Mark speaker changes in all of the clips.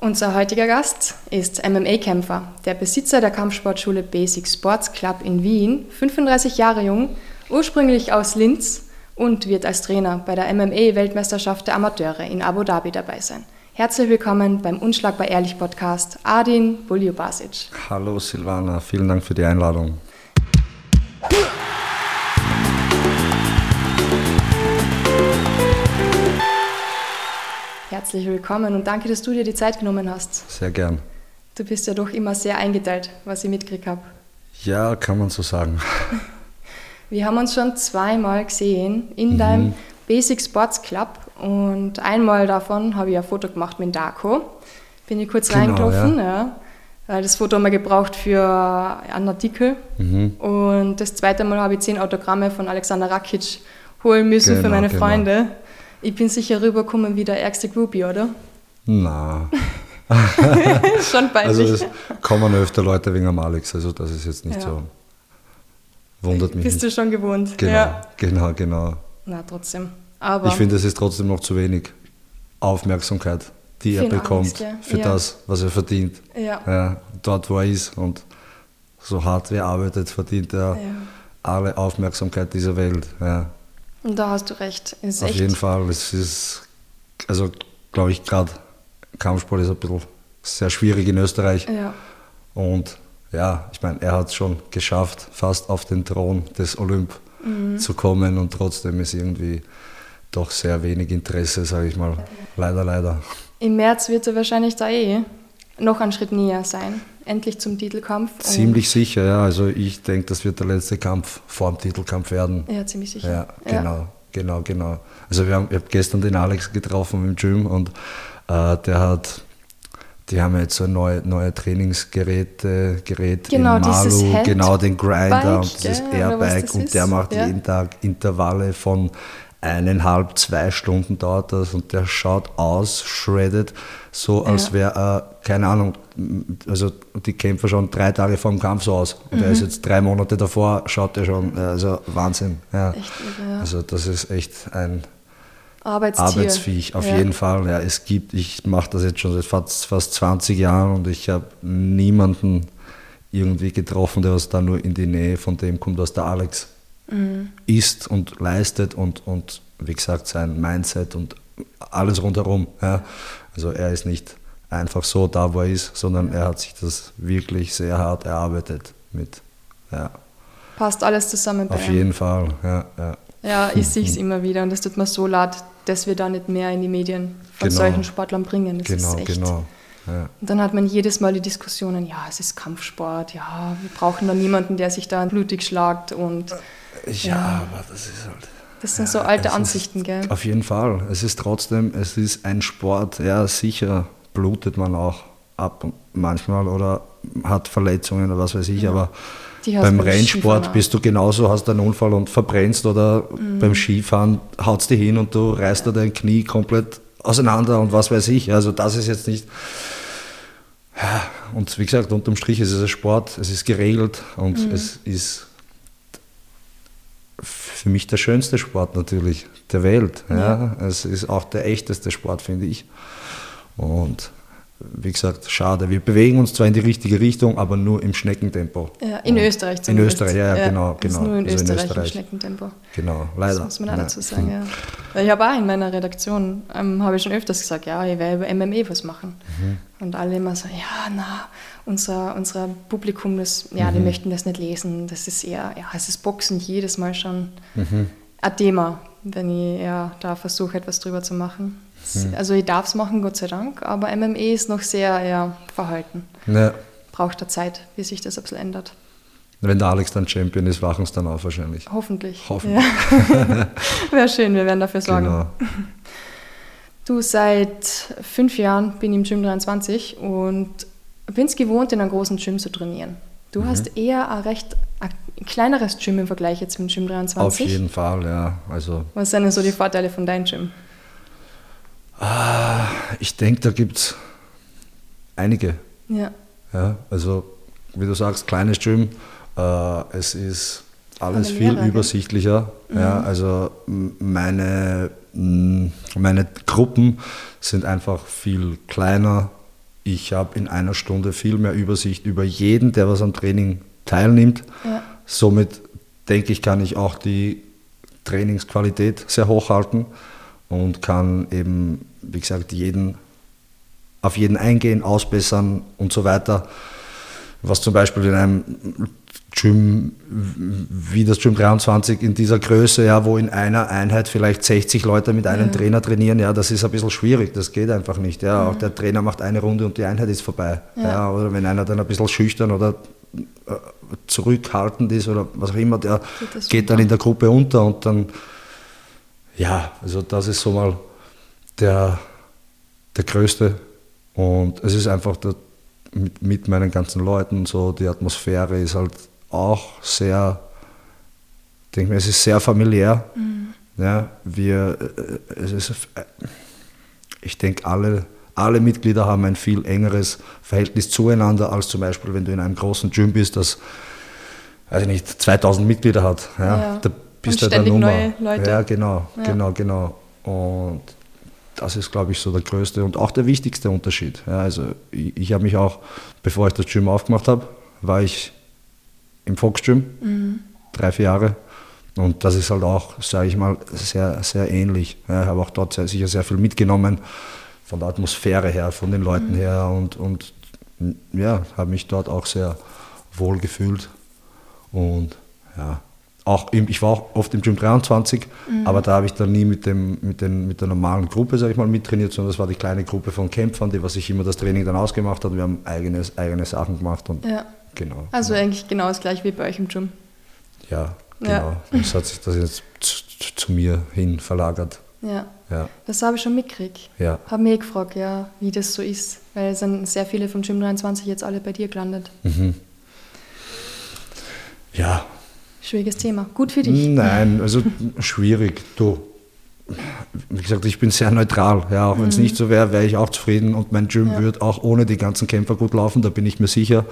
Speaker 1: Unser heutiger Gast ist MMA-Kämpfer, der Besitzer der Kampfsportschule Basic Sports Club in Wien, 35 Jahre jung, ursprünglich aus Linz und wird als Trainer bei der MMA-Weltmeisterschaft der Amateure in Abu Dhabi dabei sein. Herzlich willkommen beim Unschlagbar Ehrlich Podcast, Adin Buljubasic.
Speaker 2: Hallo Silvana, vielen Dank für die Einladung.
Speaker 1: Herzlich willkommen und danke, dass du dir die Zeit genommen hast.
Speaker 2: Sehr gern.
Speaker 1: Du bist ja doch immer sehr eingeteilt, was ich mitgekriegt habe.
Speaker 2: Ja, kann man so sagen.
Speaker 1: Wir haben uns schon zweimal gesehen in mhm. deinem Basic Sports Club und einmal davon habe ich ein Foto gemacht mit Darko. Bin ich kurz genau, reingelaufen, ja. ja. Das Foto haben wir gebraucht für einen Artikel. Mhm. Und das zweite Mal habe ich zehn Autogramme von Alexander Rakic holen müssen genau, für meine genau. Freunde. Ich bin sicher rübergekommen wie der ärgste Groupie, oder?
Speaker 2: Na.
Speaker 1: Schon peinlich.
Speaker 2: Also es kommen öfter Leute wegen am Alex, also das ist jetzt nicht ja. so. Wundert mich.
Speaker 1: Bist
Speaker 2: nicht.
Speaker 1: du schon gewohnt?
Speaker 2: Genau, ja. genau, genau.
Speaker 1: Na, trotzdem. Aber
Speaker 2: ich finde, es ist trotzdem noch zu wenig Aufmerksamkeit, die er bekommt Angst, für ja. das, was er verdient.
Speaker 1: Ja.
Speaker 2: ja. Dort, wo er ist und so hart wie er arbeitet, verdient er alle Aufmerksamkeit dieser Welt. Ja.
Speaker 1: Und da hast du recht.
Speaker 2: Ist Auf jeden Fall. Es ist, also glaube ich, gerade Kampfsport ist ein bisschen sehr schwierig in Österreich.
Speaker 1: Ja.
Speaker 2: Und ja, ich meine, er hat es schon geschafft, fast auf den Thron des Olymp mhm. zu kommen und trotzdem ist irgendwie doch sehr wenig Interesse, sage ich mal. Leider, leider.
Speaker 1: Im März wird er wahrscheinlich da eh noch einen Schritt näher sein endlich zum Titelkampf.
Speaker 2: Ziemlich sicher, ja. Also ich denke, das wird der letzte Kampf vor dem Titelkampf werden.
Speaker 1: Ja, ziemlich sicher.
Speaker 2: Ja, genau, ja. genau, genau. Also wir haben, ich habe gestern den Alex getroffen im Gym und äh, der hat, die haben jetzt so neue, neue Trainingsgeräte, Gerät
Speaker 1: genau,
Speaker 2: in Malu, genau den Grinder und dieses
Speaker 1: ja,
Speaker 2: Airbike und der macht
Speaker 1: ja.
Speaker 2: jeden Tag Intervalle von eineinhalb, zwei Stunden dauert das und der schaut aus, shredded, so als ja. wäre er, keine Ahnung, also die Kämpfer schon drei Tage vor dem Kampf so aus. Und mhm. er ist jetzt drei Monate davor, schaut er schon, also Wahnsinn. Ja.
Speaker 1: Echt, ja.
Speaker 2: Also das ist echt ein
Speaker 1: Arbeitstier.
Speaker 2: Arbeitsviech, auf ja. jeden Fall. Ja, es gibt, ich mache das jetzt schon seit fast, fast 20 Jahren und ich habe niemanden irgendwie getroffen, der was da nur in die Nähe von dem kommt, was der Alex mhm. ist und leistet und, und wie gesagt sein Mindset und alles rundherum. Ja. Also er ist nicht einfach so da, wo er ist, sondern er hat sich das wirklich sehr hart erarbeitet mit. Ja.
Speaker 1: Passt alles zusammen
Speaker 2: Auf jeden Fall, ja. Ja,
Speaker 1: ja ich sehe es immer wieder und es tut mir so leid, dass wir da nicht mehr in die Medien von genau. solchen Sportlern bringen. Das
Speaker 2: genau,
Speaker 1: ist echt.
Speaker 2: genau. Ja.
Speaker 1: Und dann hat man jedes Mal die Diskussionen, ja, es ist Kampfsport, ja, wir brauchen da niemanden, der sich da blutig schlagt und.
Speaker 2: Ja, ja. aber das ist halt.
Speaker 1: Das sind so alte Ansichten, gell?
Speaker 2: Auf jeden Fall. Es ist trotzdem, es ist ein Sport. Ja, sicher blutet man auch ab manchmal oder hat Verletzungen oder was weiß ich, ja. aber beim Rennsport bist du genauso, hast einen Unfall und verbrennst oder mhm. beim Skifahren haut dich hin und du reißt dir dein Knie komplett auseinander und was weiß ich. Also das ist jetzt nicht. Und wie gesagt, unterm Strich ist es ein Sport, es ist geregelt und mhm. es ist für mich der schönste Sport natürlich der Welt. Ja. ja. Es ist auch der echteste Sport, finde ich. Und wie gesagt, schade. Wir bewegen uns zwar in die richtige Richtung, aber nur im Schneckentempo.
Speaker 1: Ja, in Österreich
Speaker 2: zumindest. In Österreich, ja, ja genau. genau.
Speaker 1: Nur in, also Österreich, in Österreich im Schneckentempo.
Speaker 2: Genau, leider. Das
Speaker 1: muss man auch dazu sagen, ja. Ich habe auch in meiner Redaktion, ähm, habe ich schon öfters gesagt, ja, ich werde über MME was machen. Mhm. Und alle immer so, ja, na, unser, unser Publikum, das, ja, mhm. die möchten das nicht lesen. Das ist eher, ja, es ist Boxen jedes Mal schon mhm. ein Thema, wenn ich ja, da versuche, etwas drüber zu machen. Mhm. Also ich darf es machen, Gott sei Dank, aber MME ist noch sehr ja, verhalten.
Speaker 2: Ja.
Speaker 1: Braucht da Zeit, bis sich das ein bisschen ändert.
Speaker 2: Wenn der Alex dann Champion ist, wachen es dann auf wahrscheinlich.
Speaker 1: Hoffentlich.
Speaker 2: Hoffentlich.
Speaker 1: Ja. Wäre schön, wir werden dafür sorgen. Genau. Du, seit fünf Jahren bin ich im Gym 23 und bin es gewohnt, in einem großen Gym zu trainieren. Du mhm. hast eher ein recht ein kleineres Gym im Vergleich jetzt mit dem Gym 23.
Speaker 2: Auf jeden Fall, ja. Also,
Speaker 1: Was sind denn so die Vorteile von deinem Gym?
Speaker 2: Ah, ich denke, da gibt es einige.
Speaker 1: Ja.
Speaker 2: ja. Also, wie du sagst, kleines Gym. Äh, es ist alles viel Lehrer, übersichtlicher. Mhm. Ja, also meine, meine Gruppen sind einfach viel kleiner ich habe in einer Stunde viel mehr Übersicht über jeden, der was am Training teilnimmt. Ja. Somit denke ich, kann ich auch die Trainingsqualität sehr hoch halten und kann eben, wie gesagt, jeden, auf jeden eingehen, ausbessern und so weiter. Was zum Beispiel in einem Gym wie das Gym 23 in dieser Größe, ja, wo in einer Einheit vielleicht 60 Leute mit einem ja. Trainer trainieren, ja, das ist ein bisschen schwierig, das geht einfach nicht. Ja. ja. Auch der Trainer macht eine Runde und die Einheit ist vorbei. Ja. ja. Oder wenn einer dann ein bisschen schüchtern oder äh, zurückhaltend ist oder was auch immer, der geht, geht dann in der Gruppe unter und dann, ja, also das ist so mal der, der größte. Und es ist einfach der, mit, mit meinen ganzen Leuten so, die Atmosphäre ist halt auch sehr, ich denke mir, es ist sehr familiär. Mhm. Ja, wir, äh, es ist, äh, ich denke, alle, alle Mitglieder haben ein viel engeres Verhältnis zueinander, als zum Beispiel, wenn du in einem großen Gym bist, das weiß ich nicht, 2000 Mitglieder hat. Ja, ja. Da bist du der Nummer. Neue Leute. Ja, genau, ja. genau, genau. Und das ist, glaube ich, so der größte und auch der wichtigste Unterschied. Ja, also ich, ich habe mich auch, bevor ich das Gym aufgemacht habe, war ich im Volksgym, mhm. drei, vier Jahre. Und das ist halt auch, sage ich mal, sehr, sehr ähnlich. Ja, ich habe auch dort sehr, sicher sehr viel mitgenommen, von der Atmosphäre her, von den Leuten mhm. her und, und ja, habe mich dort auch sehr wohl gefühlt. Und ja, auch im, ich war auch oft im Gym 23, mhm. aber da habe ich dann nie mit, dem, mit, den, mit der normalen Gruppe, sage ich mal, mittrainiert, sondern das war die kleine Gruppe von Kämpfern, die was sich immer das Training dann ausgemacht hat. Wir haben eigene, eigene Sachen gemacht und ja. Genau.
Speaker 1: Also
Speaker 2: genau.
Speaker 1: eigentlich genau das gleiche wie bei euch im Gym.
Speaker 2: Ja, genau. Ja. Das hat sich das jetzt zu, zu mir hin verlagert.
Speaker 1: Ja. ja. Das habe ich schon mitgekriegt. Ja. Habe mich gefragt, ja, wie das so ist. Weil es sind sehr viele vom Gym 23 jetzt alle bei dir gelandet. Mhm.
Speaker 2: Ja.
Speaker 1: Schwieriges Thema. Gut für dich.
Speaker 2: Nein, also schwierig. Du, wie gesagt, ich bin sehr neutral. Ja, auch wenn es mhm. nicht so wäre, wäre ich auch zufrieden und mein Gym ja. würde auch ohne die ganzen Kämpfer gut laufen, da bin ich mir sicher.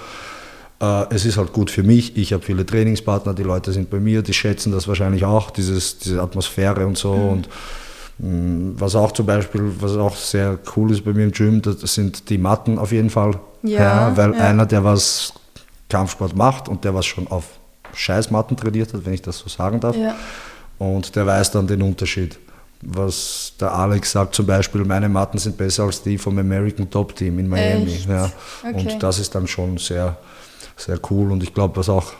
Speaker 2: Äh, es ist halt gut für mich. Ich habe viele Trainingspartner, die Leute sind bei mir, die schätzen das wahrscheinlich auch, dieses, diese Atmosphäre und so. Mhm. Und mh, was auch zum Beispiel, was auch sehr cool ist bei mir im Gym, das sind die Matten auf jeden Fall. Ja, ja weil ja. einer, der was Kampfsport macht und der was schon auf Scheißmatten trainiert hat, wenn ich das so sagen darf, ja. und der weiß dann den Unterschied was der Alex sagt zum Beispiel, meine Matten sind besser als die vom American Top Team in Miami. Ja. Okay. Und das ist dann schon sehr, sehr cool. Und ich glaube, was auch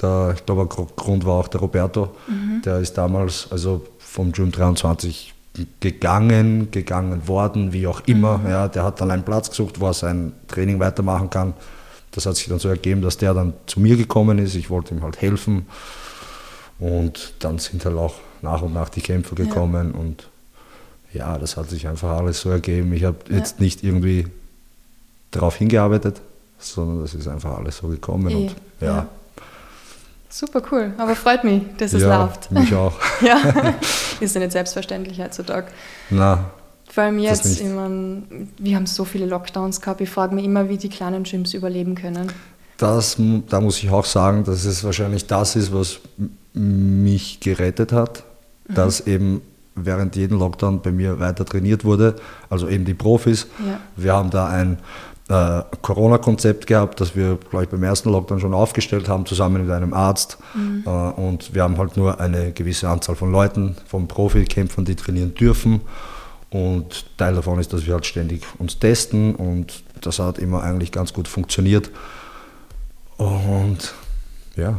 Speaker 2: der, ich glaube, Grund war auch der Roberto, mhm. der ist damals also vom Gym 23 gegangen, gegangen worden, wie auch immer. Mhm. Ja, der hat dann einen Platz gesucht, wo er sein Training weitermachen kann. Das hat sich dann so ergeben, dass der dann zu mir gekommen ist. Ich wollte ihm halt helfen. Und dann sind halt auch nach und nach die Kämpfer gekommen. Ja. Und ja, das hat sich einfach alles so ergeben. Ich habe ja. jetzt nicht irgendwie darauf hingearbeitet, sondern das ist einfach alles so gekommen. E. Und, ja. ja.
Speaker 1: Super cool, aber freut mich, dass es
Speaker 2: ja,
Speaker 1: läuft.
Speaker 2: Mich auch.
Speaker 1: ja, ist ja nicht selbstverständlich heutzutage.
Speaker 2: Na.
Speaker 1: Vor allem jetzt, ich mein, wir haben so viele Lockdowns gehabt, ich frage mich immer, wie die kleinen Gyms überleben können.
Speaker 2: Das, da muss ich auch sagen, dass es wahrscheinlich das ist, was mich gerettet hat, mhm. dass eben während jeden Lockdown bei mir weiter trainiert wurde, also eben die Profis. Ja. Wir haben da ein äh, Corona-Konzept gehabt, das wir, glaube ich, beim ersten Lockdown schon aufgestellt haben, zusammen mit einem Arzt. Mhm. Äh, und wir haben halt nur eine gewisse Anzahl von Leuten, von Profikämpfern, die trainieren dürfen. Und Teil davon ist, dass wir halt ständig uns testen und das hat immer eigentlich ganz gut funktioniert. Und ja.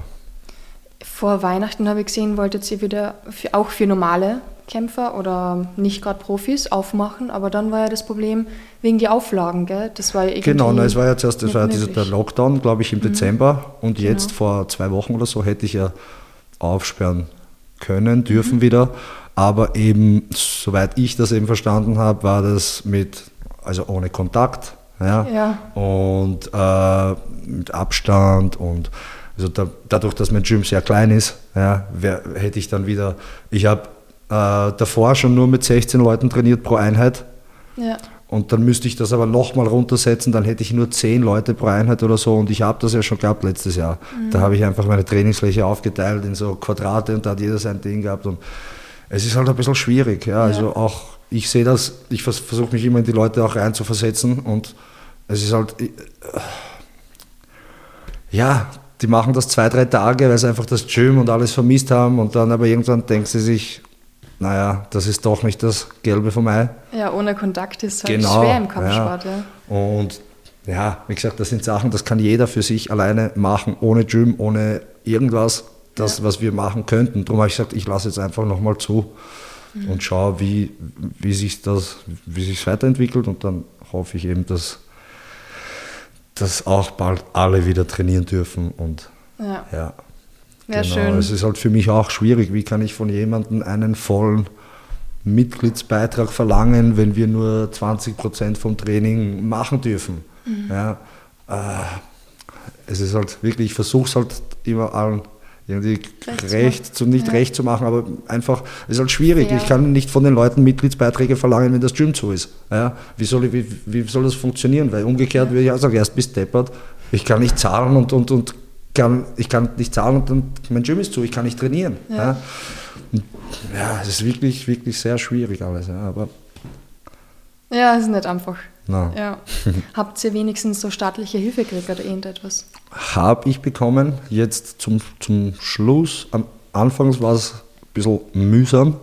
Speaker 1: Vor Weihnachten habe ich gesehen, wolltet ihr wieder für, auch für normale Kämpfer oder nicht gerade Profis aufmachen, aber dann war ja das Problem wegen die Auflagen, gell? Das war irgendwie
Speaker 2: Genau, na, es war ja zuerst das war dieser, der Lockdown, glaube ich, im mhm. Dezember und genau. jetzt vor zwei Wochen oder so hätte ich ja aufsperren können, dürfen mhm. wieder, aber eben, soweit ich das eben verstanden habe, war das mit, also ohne Kontakt, ja, ja. und äh, mit Abstand und also da, dadurch, dass mein Gym sehr klein ist, ja, wär, hätte ich dann wieder, ich habe davor schon nur mit 16 Leuten trainiert pro Einheit. Ja. Und dann müsste ich das aber nochmal runtersetzen, dann hätte ich nur 10 Leute pro Einheit oder so. Und ich habe das ja schon gehabt letztes Jahr. Mhm. Da habe ich einfach meine Trainingsfläche aufgeteilt in so Quadrate und da hat jeder sein Ding gehabt. Und es ist halt ein bisschen schwierig. Ja. Also auch ich sehe das, ich versuche mich immer in die Leute auch reinzuversetzen und es ist halt, äh, ja, die machen das zwei, drei Tage, weil sie einfach das Gym und alles vermisst haben und dann aber irgendwann denken sie sich, naja, das ist doch nicht das Gelbe vom Ei.
Speaker 1: Ja, ohne Kontakt ist es halt genau, schwer im Kampfsport. Ja.
Speaker 2: ja. Und ja, wie gesagt, das sind Sachen, das kann jeder für sich alleine machen, ohne Gym, ohne irgendwas, das, ja. was wir machen könnten. Darum habe ich gesagt, ich lasse jetzt einfach nochmal zu mhm. und schaue, wie, wie sich das, wie sich weiterentwickelt und dann hoffe ich eben, dass, dass auch bald alle wieder trainieren dürfen und
Speaker 1: ja.
Speaker 2: ja.
Speaker 1: Genau. schön.
Speaker 2: Es ist halt für mich auch schwierig, wie kann ich von jemandem einen vollen Mitgliedsbeitrag verlangen, wenn wir nur 20 Prozent vom Training machen dürfen. Mhm. Ja, äh, es ist halt wirklich, ich versuche es halt immer allen irgendwie recht, recht zu, nicht ja. recht zu machen, aber einfach, es ist halt schwierig. Ja. Ich kann nicht von den Leuten Mitgliedsbeiträge verlangen, wenn das Gym zu ist. Ja, wie, soll ich, wie, wie soll das funktionieren? Weil umgekehrt würde ich auch sagen, erst bis deppert, ich kann nicht zahlen und, und, und kann, ich kann nicht zahlen und, und mein Gym ist zu, ich kann nicht trainieren. Ja, ja es ist wirklich, wirklich sehr schwierig alles. Ja, aber
Speaker 1: ja, es ist nicht einfach.
Speaker 2: No.
Speaker 1: Ja. Habt ihr wenigstens so staatliche Hilfe gekriegt oder irgendetwas?
Speaker 2: Habe ich bekommen. Jetzt zum, zum Schluss. Am Anfang war es ein bisschen mühsam.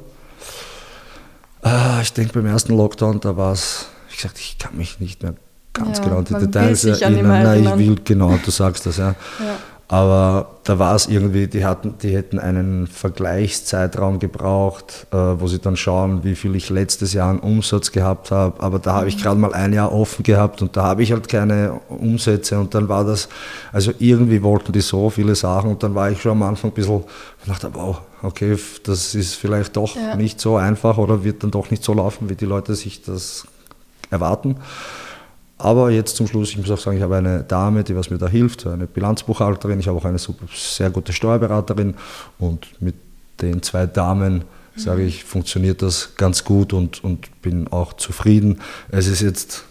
Speaker 2: Äh, ich denke, beim ersten Lockdown, da war es, ich gesagt, ich kann mich nicht mehr ganz ja, genau an die Details erinnern. Nein, ich will, genau, du sagst das, ja. ja. Aber da war es irgendwie, die, hatten, die hätten einen Vergleichszeitraum gebraucht, äh, wo sie dann schauen, wie viel ich letztes Jahr an Umsatz gehabt habe. Aber da habe ich mhm. gerade mal ein Jahr offen gehabt und da habe ich halt keine Umsätze. Und dann war das, also irgendwie wollten die so viele Sachen und dann war ich schon am Anfang ein bisschen, ich dachte, wow, okay, das ist vielleicht doch ja. nicht so einfach oder wird dann doch nicht so laufen, wie die Leute sich das erwarten. Aber jetzt zum Schluss, ich muss auch sagen, ich habe eine Dame, die was mir da hilft, eine Bilanzbuchhalterin, ich habe auch eine super, sehr gute Steuerberaterin und mit den zwei Damen, sage ich, funktioniert das ganz gut und, und bin auch zufrieden. Es ist jetzt,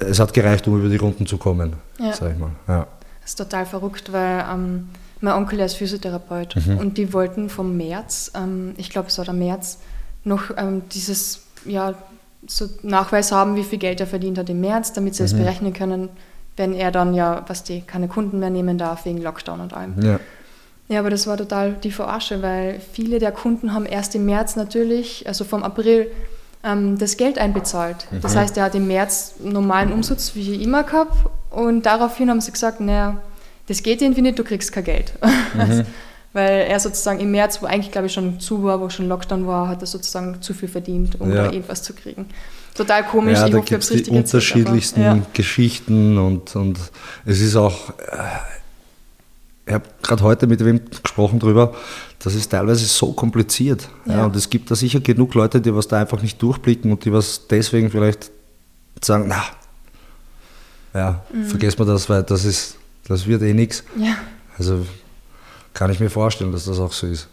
Speaker 2: es hat gereicht, um über die Runden zu kommen, ja. sage ich mal. Ja.
Speaker 1: Das ist total verrückt, weil ähm, mein Onkel ist Physiotherapeut mhm. und die wollten vom März, ähm, ich glaube es war der März, noch ähm, dieses, ja, so Nachweis haben, wie viel Geld er verdient hat im März, damit sie mhm. es berechnen können, wenn er dann ja, was die keine Kunden mehr nehmen darf wegen Lockdown und allem.
Speaker 2: Ja.
Speaker 1: Ja, aber das war total die Verarsche, weil viele der Kunden haben erst im März natürlich, also vom April, ähm, das Geld einbezahlt. Mhm. Das heißt, er hat im März normalen Umsatz wie immer gehabt und daraufhin haben sie gesagt, naja, das geht irgendwie nicht, du kriegst kein Geld. Mhm. Weil er sozusagen im März, wo eigentlich glaube ich schon zu war, wo schon Lockdown war, hat er sozusagen zu viel verdient, um ja. da irgendwas zu kriegen. Total komisch.
Speaker 2: Ja, ich da gibt es die unterschiedlichsten erzählt, ja. Geschichten und, und es ist auch, äh, ich habe gerade heute mit wem gesprochen darüber, das ist teilweise so kompliziert. Ja. ja. und es gibt da sicher genug Leute, die was da einfach nicht durchblicken und die was deswegen vielleicht sagen, na, ja, mhm. vergessen wir das, weil das ist, das wird eh nichts.
Speaker 1: Ja.
Speaker 2: Also kann ich mir vorstellen, dass das auch so ist.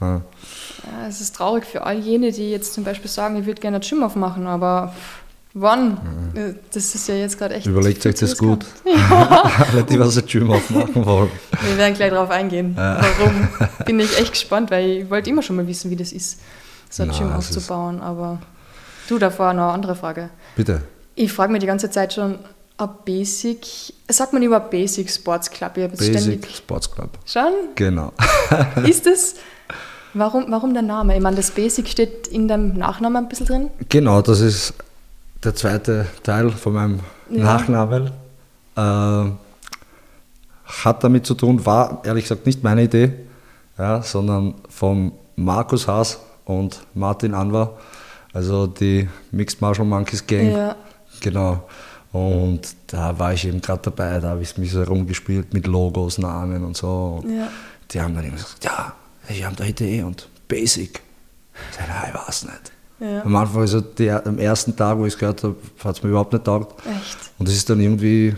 Speaker 1: Ja. ja es ist traurig für all jene, die jetzt zum Beispiel sagen, ich würde gerne ein Gym aufmachen, aber wann? Mhm. Das ist ja jetzt gerade echt.
Speaker 2: Überlegt euch das gut. Ja. Alle, die was ein Gym aufmachen wollen.
Speaker 1: Wir werden gleich darauf eingehen. Ja. Warum? Bin ich echt gespannt, weil ich wollte immer schon mal wissen, wie das ist, so ein Na, Gym aufzubauen. Aber du, davor noch eine andere Frage.
Speaker 2: Bitte.
Speaker 1: Ich frage mich die ganze Zeit schon, ein Basic, sagt man immer Basic Sports Club? Ich
Speaker 2: Basic ständig, Sports Club.
Speaker 1: Schon?
Speaker 2: Genau.
Speaker 1: ist das, warum, warum der Name? Ich meine, das Basic steht in deinem Nachnamen ein bisschen drin?
Speaker 2: Genau, das ist der zweite Teil von meinem ja. Nachnamen. Äh, hat damit zu tun, war ehrlich gesagt nicht meine Idee, ja, sondern von Markus Haas und Martin Anwar, also die Mixed Martial Monkeys Gang. Ja. Genau. Und da war ich eben gerade dabei, da habe ich mich so herumgespielt mit Logos, Namen und so.
Speaker 1: Ja.
Speaker 2: Die haben dann immer gesagt, ja, wir haben da Idee und Basic. Ich sage, nein, ich weiß nicht. Ja. Am Anfang, also der, am ersten Tag, wo ich es gehört habe, hat es mir überhaupt nicht taugt.
Speaker 1: Echt?
Speaker 2: Und das ist dann irgendwie,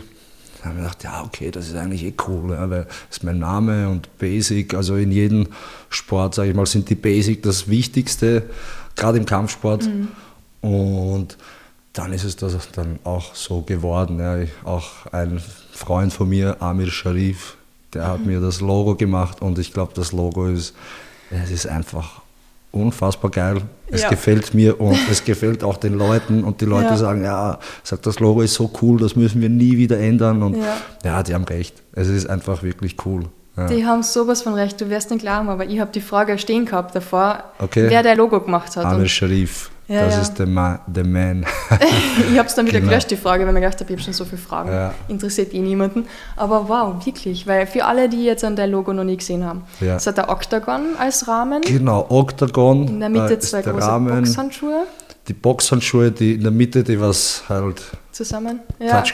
Speaker 2: da habe ich gedacht, ja, okay, das ist eigentlich eh cool, ja, weil das ist mein Name und Basic, also in jedem Sport, sage ich mal, sind die Basic das Wichtigste, gerade im Kampfsport. Mhm. Und dann ist es das dann auch so geworden. Ja. Ich, auch ein Freund von mir, Amir Sharif, der hat mhm. mir das Logo gemacht und ich glaube, das Logo ist, es ist einfach unfassbar geil. Es
Speaker 1: Ja.
Speaker 2: gefällt mir und es gefällt auch den Leuten und die Leute
Speaker 1: Ja.
Speaker 2: sagen, ja, sagt das Logo ist so cool, das müssen wir nie wieder ändern und
Speaker 1: Ja.
Speaker 2: ja, die haben recht. Es ist einfach wirklich cool.
Speaker 1: Die haben sowas von recht, du wirst nicht glauben, aber ich habe die Frage stehen gehabt davor,
Speaker 2: Okay.
Speaker 1: wer der Logo gemacht hat.
Speaker 2: Amir Sharif,
Speaker 1: Ja,
Speaker 2: das
Speaker 1: ja.
Speaker 2: ist der, Ma Man.
Speaker 1: ich habe es dann wieder
Speaker 2: Genau.
Speaker 1: gelöscht, die Frage, weil ich mir gedacht habe, ich habe schon so viele Fragen.
Speaker 2: Ja.
Speaker 1: Interessiert eh niemanden. Aber wow, wirklich, weil für alle, die jetzt an der Logo noch nie gesehen haben,
Speaker 2: Ja.
Speaker 1: es hat der Octagon als Rahmen,
Speaker 2: genau, Octagon
Speaker 1: in der Mitte
Speaker 2: äh,
Speaker 1: zwei große
Speaker 2: Rahmen,
Speaker 1: Boxhandschuhe
Speaker 2: die Boxhandschuhe, die in der Mitte, die was halt
Speaker 1: zusammen. Ganz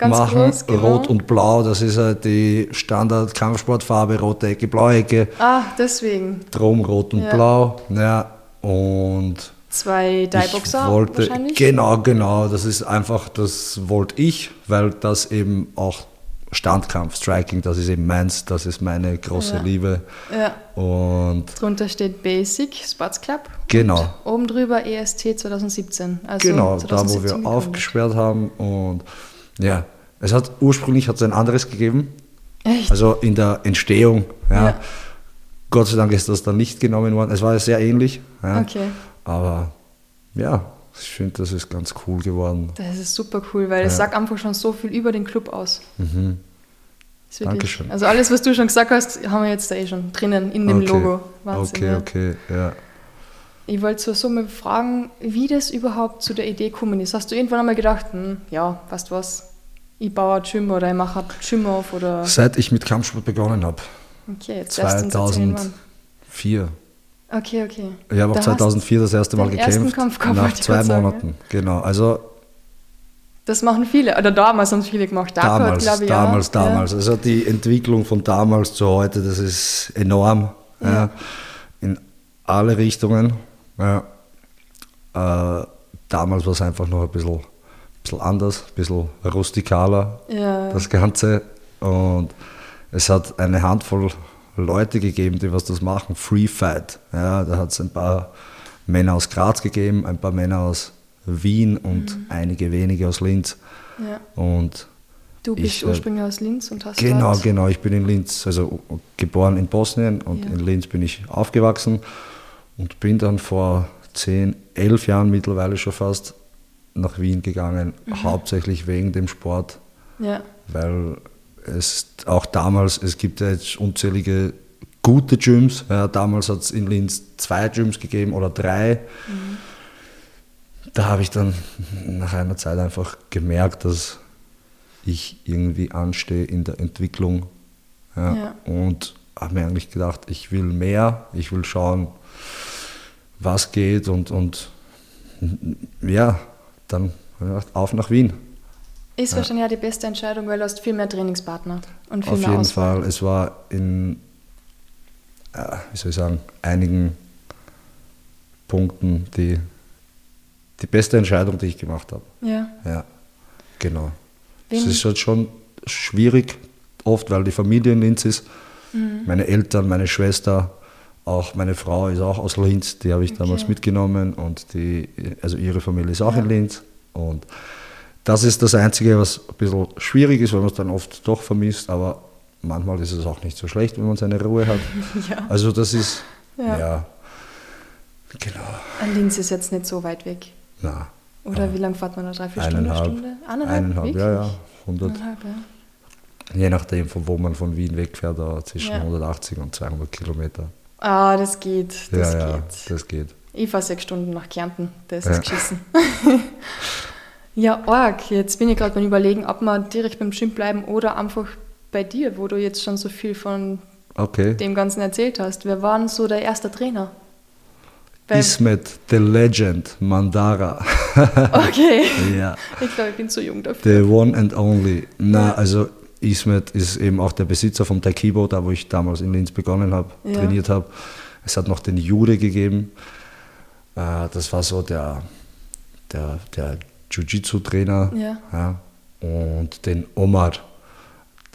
Speaker 2: machen,
Speaker 1: groß, genau.
Speaker 2: rot und blau, das ist halt die Standard-Kampfsportfarbe, rote Ecke, blaue Ecke,
Speaker 1: Ah, deswegen.
Speaker 2: drum rot und
Speaker 1: Ja.
Speaker 2: blau, ja, und
Speaker 1: Zwei Dye-Boxer wahrscheinlich.
Speaker 2: genau, genau, das ist einfach, das wollte ich, weil das eben auch Standkampf, Striking, das ist eben meins, das ist meine große
Speaker 1: Ja.
Speaker 2: Liebe
Speaker 1: Ja.
Speaker 2: und
Speaker 1: Drunter steht Basic Sports Club.
Speaker 2: genau.
Speaker 1: Oben drüber EST 2017. Also
Speaker 2: Genau, da wo
Speaker 1: 2017
Speaker 2: wir aufgesperrt haben und ja, es hat ursprünglich hat es ein anderes gegeben,
Speaker 1: Echt?
Speaker 2: also in der Entstehung, ja.
Speaker 1: Ja.
Speaker 2: Gott sei Dank ist das dann nicht genommen worden. Es war sehr ähnlich, ja.
Speaker 1: Okay.
Speaker 2: Aber ja, ich finde, das ist ganz cool geworden.
Speaker 1: Das ist super cool, weil es
Speaker 2: Ja.
Speaker 1: sagt einfach schon so viel über den Club aus.
Speaker 2: Mhm. Dankeschön.
Speaker 1: Also alles, was du schon gesagt hast, haben wir jetzt da eh schon drinnen in dem
Speaker 2: Okay.
Speaker 1: Logo. Wahnsinn,
Speaker 2: okay,
Speaker 1: ja.
Speaker 2: okay, ja.
Speaker 1: Ich wollte so, so mal fragen, wie das überhaupt zu der Idee gekommen ist. Hast du irgendwann einmal gedacht, hm, ja, weißt du was, ich baue ein Gym oder ich mache ein Gym auf oder...
Speaker 2: Seit ich mit Kampfsport begonnen habe,
Speaker 1: Okay, jetzt erst uns erzählen, wann.
Speaker 2: 2004.
Speaker 1: Okay, okay.
Speaker 2: Ich habe auch
Speaker 1: Da hast
Speaker 2: 2004 das erste Mal gekämpft. Nach zwei
Speaker 1: sagen,
Speaker 2: Monaten, genau. Also
Speaker 1: Das machen viele, oder damals haben es viele gemacht. Hat,
Speaker 2: damals,
Speaker 1: glaub ich,
Speaker 2: damals,
Speaker 1: auch,
Speaker 2: damals. Also die Entwicklung von damals zu heute, das ist enorm. Ja.
Speaker 1: Ja.
Speaker 2: in alle Richtungen. Ja. Äh, damals war es einfach noch ein bisschen, bisschen anders, ein bisschen rustikaler,
Speaker 1: Ja, ja.
Speaker 2: das Ganze. Und es hat eine Handvoll Leute gegeben, die was das machen. Free Fight. Ja, da hat es ein paar Männer aus Graz gegeben, ein paar Männer aus Wien und
Speaker 1: Mhm.
Speaker 2: einige wenige aus Linz.
Speaker 1: ja.
Speaker 2: Und
Speaker 1: Du bist
Speaker 2: Ich, äh,
Speaker 1: ursprünglich aus Linz und hast
Speaker 2: Genau, genau. Ich bin in Linz, also geboren in Bosnien und
Speaker 1: Ja.
Speaker 2: in Linz bin ich aufgewachsen und bin dann vor zehn, elf Jahren mittlerweile schon fast nach Wien gegangen,
Speaker 1: Mhm.
Speaker 2: hauptsächlich wegen dem Sport,
Speaker 1: Ja,
Speaker 2: weil es auch damals, es gibt ja jetzt unzählige gute Gyms. Ja, damals hat es in Linz zwei Gyms gegeben oder drei.
Speaker 1: Mhm.
Speaker 2: Da habe ich dann nach einer Zeit einfach gemerkt, dass ich irgendwie anstehe in der Entwicklung. Ja,
Speaker 1: Ja.
Speaker 2: Und habe mir eigentlich gedacht, ich will mehr, ich will schauen, was geht und, und ja, dann habe ich gedacht, auf nach Wien.
Speaker 1: Ist wahrscheinlich auch die beste Entscheidung, weil du hast viel mehr Trainingspartner und viel
Speaker 2: Auf
Speaker 1: mehr
Speaker 2: jeden
Speaker 1: Auswahl.
Speaker 2: Fall. Es war in, äh, wie soll ich sagen, einigen Punkten die, die beste Entscheidung, die ich gemacht habe.
Speaker 1: Ja.
Speaker 2: Ja, genau. Es ist halt schon schwierig, oft, weil die Familie in Linz ist.
Speaker 1: Mhm.
Speaker 2: Meine Eltern, meine Schwester, auch meine Frau ist auch aus Linz, die habe ich damals
Speaker 1: Okay.
Speaker 2: mitgenommen und die, also ihre Familie ist auch
Speaker 1: Ja.
Speaker 2: in Linz. Und das ist das Einzige, was ein bisschen schwierig ist, weil man es dann oft doch vermisst, aber manchmal ist es auch nicht so schlecht, wenn man seine Ruhe hat.
Speaker 1: ja.
Speaker 2: Also das ist,
Speaker 1: Ja.
Speaker 2: ja, genau,
Speaker 1: Linz ist jetzt nicht so weit weg.
Speaker 2: na,
Speaker 1: Oder wie lange fährt man da? Drei, vier Stunden?
Speaker 2: eineinhalb,
Speaker 1: Stunde? Eineinhalb,
Speaker 2: eineinhalb,
Speaker 1: wirklich?
Speaker 2: ja, ja, 100,
Speaker 1: Eineinhalb, ja.
Speaker 2: Je nachdem, von wo man von Wien wegfährt, zwischen
Speaker 1: Ja.
Speaker 2: 180 und 200 Kilometer.
Speaker 1: Ah, das geht, das
Speaker 2: ja, ja,
Speaker 1: geht.
Speaker 2: das geht.
Speaker 1: Ich fahre sechs Stunden nach Kärnten, das
Speaker 2: Ja.
Speaker 1: ist geschissen. ja, arg. Jetzt bin ich gerade beim Überlegen, ob wir direkt beim Gym bleiben oder einfach bei dir, wo du jetzt schon so viel von
Speaker 2: Okay.
Speaker 1: dem Ganzen erzählt hast. Wer war denn so der erste Trainer? Bei-
Speaker 2: Ismet, the Legend, Mandara.
Speaker 1: Okay.
Speaker 2: ja.
Speaker 1: Ich glaube, ich bin zu jung dafür.
Speaker 2: The one and only. Na, also Ismet ist eben auch der Besitzer vom Taikibo, da wo ich damals in Linz begonnen habe,
Speaker 1: Ja.
Speaker 2: trainiert habe. Es hat noch den Jude gegeben. Äh, Das war so der, der, der Jiu-Jitsu-Trainer.
Speaker 1: Ja.
Speaker 2: Und den Omar,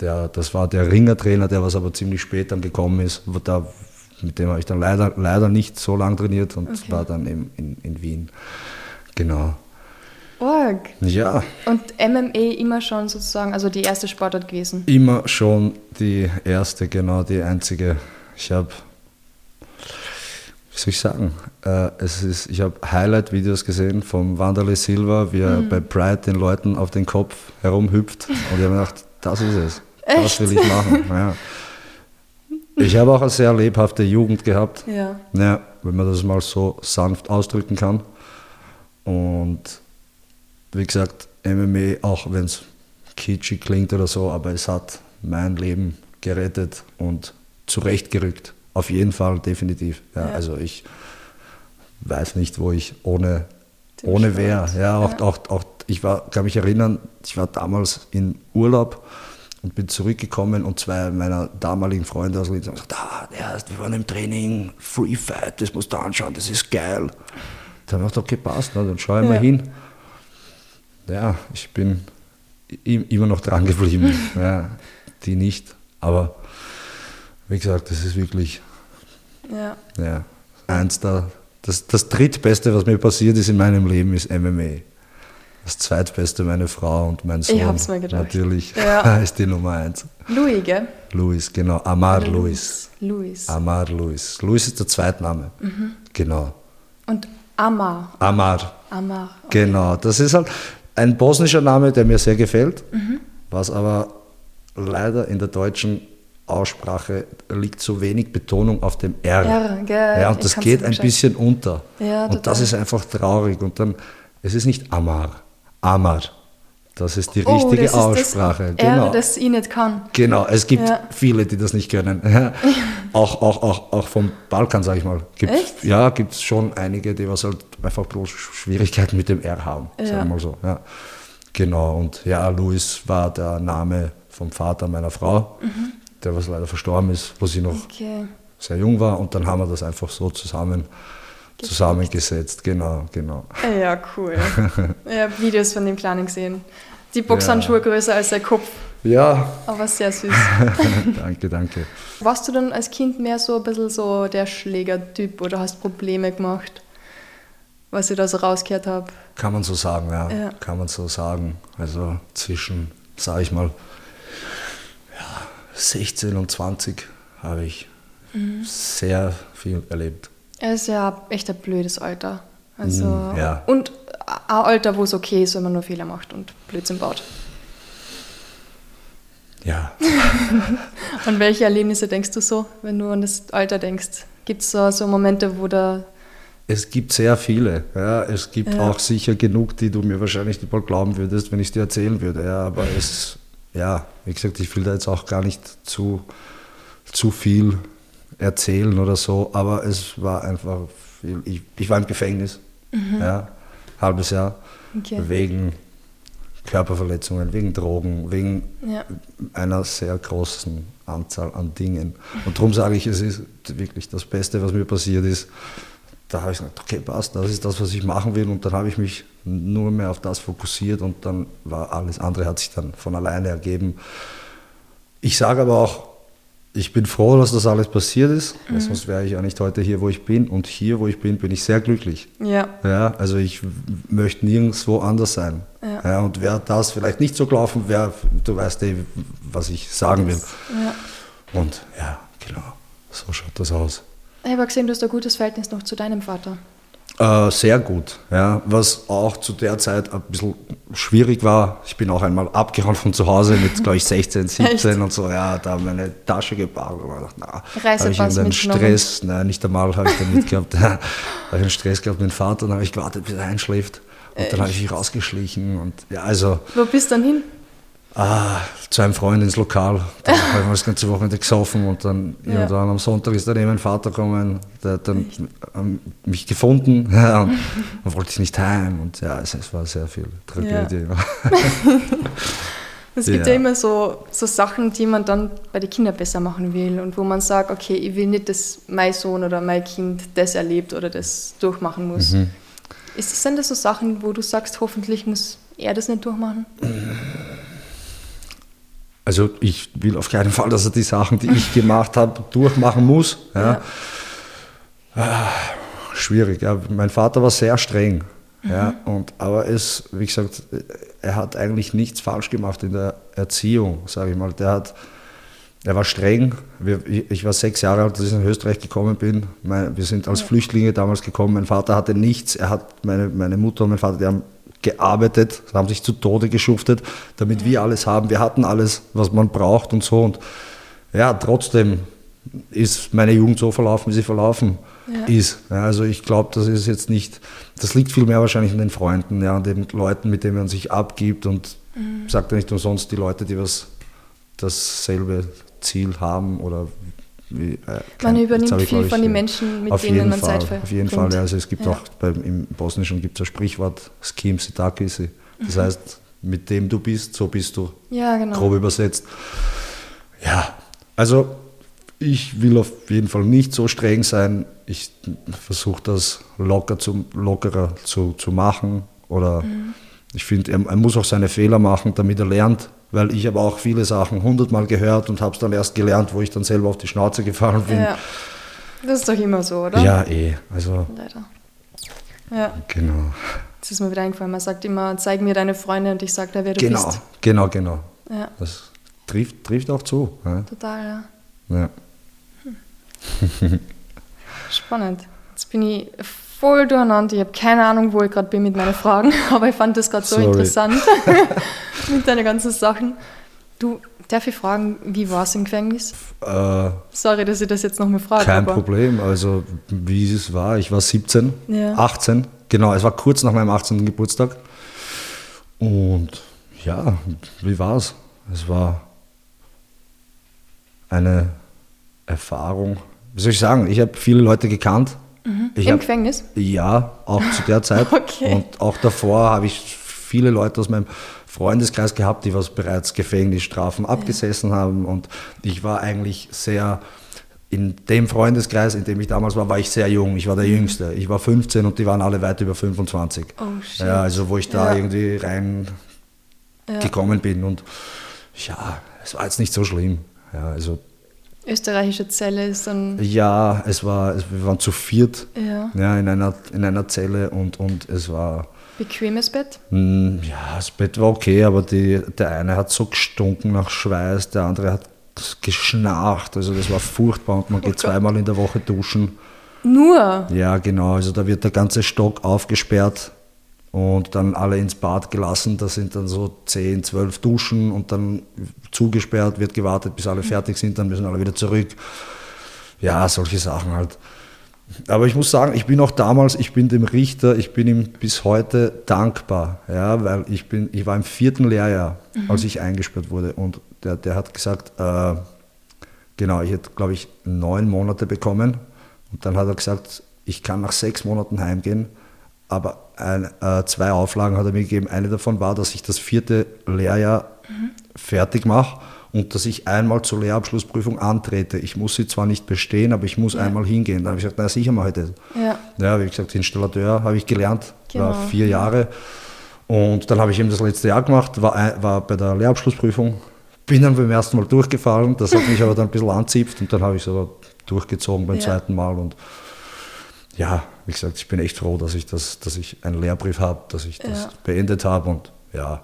Speaker 2: der, das war der Ringertrainer, der was aber ziemlich spät dann gekommen ist. Da, mit dem habe ich dann leider, leider nicht so lange trainiert und
Speaker 1: Okay.
Speaker 2: war dann in, in, in Wien. Genau.
Speaker 1: Org.
Speaker 2: Ja,
Speaker 1: Und MMA immer schon sozusagen, also die erste Sportart gewesen.
Speaker 2: immer schon die erste, genau die einzige. Ich habe, wie soll ich sagen, äh, es ist, ich habe Highlight-Videos gesehen vom Wanderle Silva, wie er mhm. bei Pride den Leuten auf den Kopf herumhüpft. Und ich habe mir gedacht, das ist es. Echt? Das will ich machen. Ja. Ich habe auch eine sehr lebhafte Jugend gehabt. Ja. ja. Wenn man das mal so sanft ausdrücken kann. Und wie gesagt, MMA, auch wenn es kitschig klingt oder so, aber es hat mein Leben gerettet und zurechtgerückt. Auf jeden Fall, definitiv. Ja, ja. Also ich weiß nicht, wo ich ohne, ohne wäre. Ja, auch. Auch, auch, ich war, kann mich erinnern, ich war damals in Urlaub und bin zurückgekommen und zwei meiner damaligen Freunde aus Linz haben gesagt, ah, ja, wir waren im Training, Free Fight, das musst du anschauen, das ist geil. Dann habe ich gedacht, okay, passt, ne, dann schaue ich ja. mal hin. Ja, ich bin immer noch dran geblieben. ja, die nicht, aber wie gesagt, das ist wirklich ja. Ja, eins der, das, das drittbeste, was mir passiert ist in meinem Leben, ist MMA. Das zweitbeste meine Frau und mein Sohn. Ich hab's mir gedacht. Natürlich ja. ist die Nummer eins.
Speaker 1: Louis, gell?
Speaker 2: Louis, genau. Amar Louis.
Speaker 1: Louis.
Speaker 2: Amar Louis. Louis ist der Zweitname. Mhm. Genau.
Speaker 1: Und Amar.
Speaker 2: Amar.
Speaker 1: Amar. Okay.
Speaker 2: Genau. Das ist halt ein bosnischer Name, der mir sehr gefällt, mhm. was aber leider in der deutschen Aussprache liegt so wenig Betonung auf dem R. R gell, ja, und das geht ein bisschen unter. Ja, und das ist einfach traurig. Und dann, es ist nicht Amar, Amar. Das ist die oh, richtige das Aussprache.
Speaker 1: Das genau. R, das ich nicht kann.
Speaker 2: Genau, es gibt ja. viele, die das nicht können. auch, auch, auch, auch vom Balkan, sage ich mal. Gibt's, Echt? Ja, gibt es schon einige, die was halt einfach bloß Schwierigkeiten mit dem R haben, ja. sagen wir mal so. Ja. Genau, und ja, Luis war der Name vom Vater meiner Frau. Mhm der was leider verstorben ist, wo sie noch okay. sehr jung war. Und dann haben wir das einfach so zusammen, zusammengesetzt. Genau, genau.
Speaker 1: Ja, cool. ich habe Videos von dem Kleinen gesehen. Die Boxhandschuhe ja. größer als der Kopf.
Speaker 2: Ja.
Speaker 1: Aber sehr süß.
Speaker 2: danke, danke.
Speaker 1: Warst du dann als Kind mehr so ein bisschen so der Schlägertyp oder hast Probleme gemacht, was ich da so rausgehört habe?
Speaker 2: Kann man so sagen, ja. ja. Kann man so sagen. Also zwischen, sage ich mal, 16 und 20 habe ich mhm. sehr viel erlebt.
Speaker 1: Es ist ja echt ein blödes Alter. Also, mhm, ja. Und ein Alter, wo es okay ist, wenn man nur Fehler macht und Blödsinn baut.
Speaker 2: Ja.
Speaker 1: und welche Erlebnisse denkst du so, wenn du an das Alter denkst? Gibt es so, so Momente, wo da
Speaker 2: es gibt sehr viele. Ja. Es gibt ja. auch sicher genug, die du mir wahrscheinlich nicht mal glauben würdest, wenn ich es dir erzählen würde. Ja, aber es, ja, wie gesagt, ich will da jetzt auch gar nicht zu, zu viel erzählen oder so, aber es war einfach viel. Ich, ich war im Gefängnis, mhm. ja, halbes Jahr, okay. wegen Körperverletzungen, wegen Drogen, wegen ja. einer sehr großen Anzahl an Dingen. Und darum sage ich, es ist wirklich das Beste, was mir passiert ist. Da habe ich gesagt, okay, passt, das ist das, was ich machen will. Und dann habe ich mich nur mehr auf das fokussiert und dann war alles andere hat sich dann von alleine ergeben. Ich sage aber auch, ich bin froh, dass das alles passiert ist, mhm. sonst wäre ich ja nicht heute hier, wo ich bin. Und hier, wo ich bin, bin ich sehr glücklich.
Speaker 1: Ja.
Speaker 2: ja also ich möchte nirgendwo anders sein. Ja. ja und wäre das vielleicht nicht so gelaufen, wäre, du weißt eh, was ich sagen will. Ja. Und ja, genau, so schaut das aus.
Speaker 1: Ich habe gesehen, du hast ein gutes Verhältnis noch zu deinem Vater.
Speaker 2: Äh, sehr gut, ja. Was auch zu der Zeit ein bisschen schwierig war. Ich bin auch einmal abgehauen von zu Hause mit, glaube ich, 16, 17 Echt? und so. Ja, da meine Tasche gebarrt. Und gedacht, na, habe ich einen Stress, nein, nicht einmal habe ich den mitgehabt. habe ich einen Stress gehabt mit dem Vater, dann habe ich gewartet, bis er einschläft. Und Echt? dann habe ich mich rausgeschlichen. Und, ja, also,
Speaker 1: Wo bist du dann hin?
Speaker 2: Ah, zu einem Freund ins Lokal. Da haben wir das ganze Wochenende gesoffen und dann ja. irgendwann am Sonntag ist dann eben mein Vater gekommen, der hat dann ähm, mich gefunden ja, und, und wollte ich nicht heim. Und ja, es, es war sehr viel Tragödie. Ja.
Speaker 1: es gibt ja. immer so, so Sachen, die man dann bei den Kindern besser machen will und wo man sagt, okay, ich will nicht, dass mein Sohn oder mein Kind das erlebt oder das durchmachen muss. Mhm. Ist das, sind das so Sachen, wo du sagst, hoffentlich muss er das nicht durchmachen?
Speaker 2: Also ich will auf keinen Fall, dass er die Sachen, die ich gemacht habe, durchmachen muss. Ja. Ah, schwierig. Ja. Mein Vater war sehr streng. Mhm. Ja, und, aber es, wie gesagt, er hat eigentlich nichts falsch gemacht in der Erziehung, sage ich mal. Der hat, er war streng. Wir, ich war sechs Jahre alt, als ich nach Österreich gekommen bin. Mein, wir sind als. Flüchtlinge damals gekommen. Mein Vater hatte nichts. Er hat meine, meine Mutter und mein Vater, die haben gearbeitet, haben sich zu Tode geschuftet, damit wir alles haben. Wir hatten alles, was man braucht und so. Und ja, trotzdem ist meine Jugend so verlaufen, wie sie verlaufen ja. ist. Ja, also ich glaube, das ist jetzt nicht, das liegt vielmehr wahrscheinlich an den Freunden, ja, an den Leuten, mit denen man sich abgibt und mhm. sagt ja nicht umsonst die Leute, die was dasselbe Ziel haben oder
Speaker 1: äh, man übernimmt ich, viel von den Menschen, mit denen man
Speaker 2: Fall,
Speaker 1: Zeit verbringt.
Speaker 2: Auf jeden Fall, ja. also es gibt ja. auch beim, im Bosnischen gibt es ein Sprichwort, Skim Sitakisi. Das mhm. heißt, mit dem du bist, so bist du.
Speaker 1: Ja, genau.
Speaker 2: Grob übersetzt. Ja, also ich will auf jeden Fall nicht so streng sein. Ich versuche das locker zu, lockerer zu, zu machen. Oder mhm. ich finde, er, er, muss auch seine Fehler machen, damit er lernt. Weil ich habe auch viele Sachen hundertmal gehört und habe es dann erst gelernt, wo ich dann selber auf die Schnauze gefallen bin. Ja.
Speaker 1: Das ist doch immer so, oder?
Speaker 2: Ja, eh. Also,
Speaker 1: Leider. Ja.
Speaker 2: Genau.
Speaker 1: Das ist mir wieder eingefallen. Man sagt immer, zeig mir deine Freunde und ich sage dir, wer du
Speaker 2: genau,
Speaker 1: bist.
Speaker 2: Genau, genau, genau.
Speaker 1: Ja.
Speaker 2: Das trifft, trifft auch zu.
Speaker 1: Ja. Total, ja.
Speaker 2: Ja.
Speaker 1: Spannend. Jetzt bin ich voll durcheinander. Ich habe keine Ahnung, wo ich gerade bin mit meinen Fragen, aber ich fand das gerade so interessant mit deinen ganzen Sachen. Du, darf ich fragen, wie war es im Gefängnis?
Speaker 2: Äh,
Speaker 1: Sorry, dass ich das jetzt nochmal frage.
Speaker 2: Kein Problem. Also, wie es war, ich war 17, ja. 18. Genau, es war kurz nach meinem 18. Geburtstag. Und ja, wie war es? Es war eine Erfahrung. Wie soll ich sagen? Ich habe viele Leute gekannt.
Speaker 1: Mhm. Im hab, Gefängnis?
Speaker 2: Ja, auch zu der Zeit.
Speaker 1: okay.
Speaker 2: Und auch davor habe ich viele Leute aus meinem Freundeskreis gehabt, die was bereits Gefängnisstrafen ja. abgesessen haben. Und ich war eigentlich sehr, in dem Freundeskreis, in dem ich damals war, war ich sehr jung. Ich war der mhm. Jüngste. Ich war 15 und die waren alle weit über 25.
Speaker 1: Oh, shit.
Speaker 2: Ja, also wo ich da ja. irgendwie rein ja. bin. Und ja, es war jetzt nicht so schlimm. Ja, also
Speaker 1: österreichische Zelle ist dann.
Speaker 2: Ja, es war, wir waren zu viert
Speaker 1: ja.
Speaker 2: Ja, in, einer, in einer Zelle und, und es war.
Speaker 1: Bequemes Bett?
Speaker 2: Hm, ja, das Bett war okay, aber die, der eine hat so gestunken nach Schweiß, der andere hat geschnarcht. Also das war furchtbar und man oh geht Gott. zweimal in der Woche duschen.
Speaker 1: Nur?
Speaker 2: Ja, genau. Also da wird der ganze Stock aufgesperrt und dann alle ins Bad gelassen. Da sind dann so 10, 12 Duschen und dann zugesperrt, wird gewartet, bis alle fertig sind, dann müssen alle wieder zurück. Ja, solche Sachen halt. Aber ich muss sagen, ich bin auch damals, ich bin dem Richter, ich bin ihm bis heute dankbar, ja, weil ich bin, ich war im vierten Lehrjahr, mhm. als ich eingesperrt wurde und der, der hat gesagt, äh, genau, ich hätte, glaube ich, neun Monate bekommen und dann hat er gesagt, ich kann nach sechs Monaten heimgehen aber ein, äh, zwei Auflagen hat er mir gegeben. Eine davon war, dass ich das vierte Lehrjahr mhm. fertig mache und dass ich einmal zur Lehrabschlussprüfung antrete. Ich muss sie zwar nicht bestehen, aber ich muss ja. einmal hingehen. Dann habe ich gesagt, na sicher mache ich das.
Speaker 1: Ja,
Speaker 2: ja wie gesagt, Installateur habe ich gelernt, genau. war vier Jahre. Und dann habe ich eben das letzte Jahr gemacht, war, war bei der Lehrabschlussprüfung, bin dann beim ersten Mal durchgefallen, das hat mich aber dann ein bisschen anzipft und dann habe ich so durchgezogen beim ja. zweiten Mal und ja, wie gesagt, ich bin echt froh, dass ich, das, dass ich einen Lehrbrief habe, dass ich das ja. beendet habe und ja.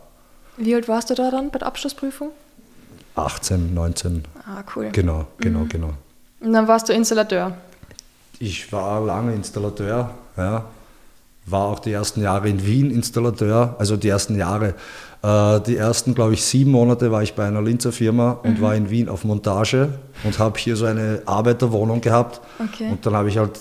Speaker 1: Wie alt warst du da dann bei der Abschlussprüfung?
Speaker 2: 18, 19.
Speaker 1: Ah, cool.
Speaker 2: Genau, genau, mhm. genau.
Speaker 1: Und dann warst du Installateur?
Speaker 2: Ich war lange Installateur, ja. War auch die ersten Jahre in Wien Installateur, also die ersten Jahre. Äh, die ersten, glaube ich, sieben Monate war ich bei einer Linzer Firma und mhm. war in Wien auf Montage und habe hier so eine Arbeiterwohnung gehabt.
Speaker 1: Okay.
Speaker 2: Und dann habe ich halt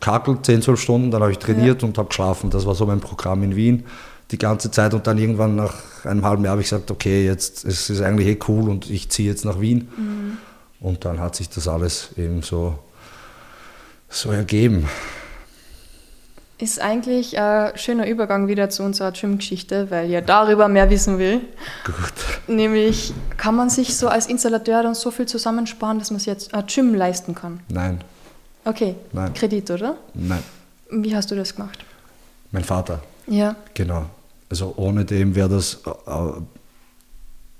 Speaker 2: kakelt 10, 12 Stunden, dann habe ich trainiert ja. und habe geschlafen. Das war so mein Programm in Wien die ganze Zeit und dann irgendwann nach einem halben Jahr habe ich gesagt, okay, jetzt es ist eigentlich eh cool und ich ziehe jetzt nach Wien.
Speaker 1: Mhm.
Speaker 2: Und dann hat sich das alles eben so, so ergeben.
Speaker 1: Ist eigentlich ein schöner Übergang wieder zu unserer Gym-Geschichte, weil ich darüber mehr wissen will.
Speaker 2: Gut.
Speaker 1: Nämlich, kann man sich so als Installateur dann so viel zusammensparen, dass man sich jetzt ein Gym leisten kann?
Speaker 2: Nein.
Speaker 1: Okay.
Speaker 2: Nein.
Speaker 1: Kredit, oder?
Speaker 2: Nein.
Speaker 1: Wie hast du das gemacht?
Speaker 2: Mein Vater.
Speaker 1: Ja.
Speaker 2: Genau. Also ohne dem wäre das äh,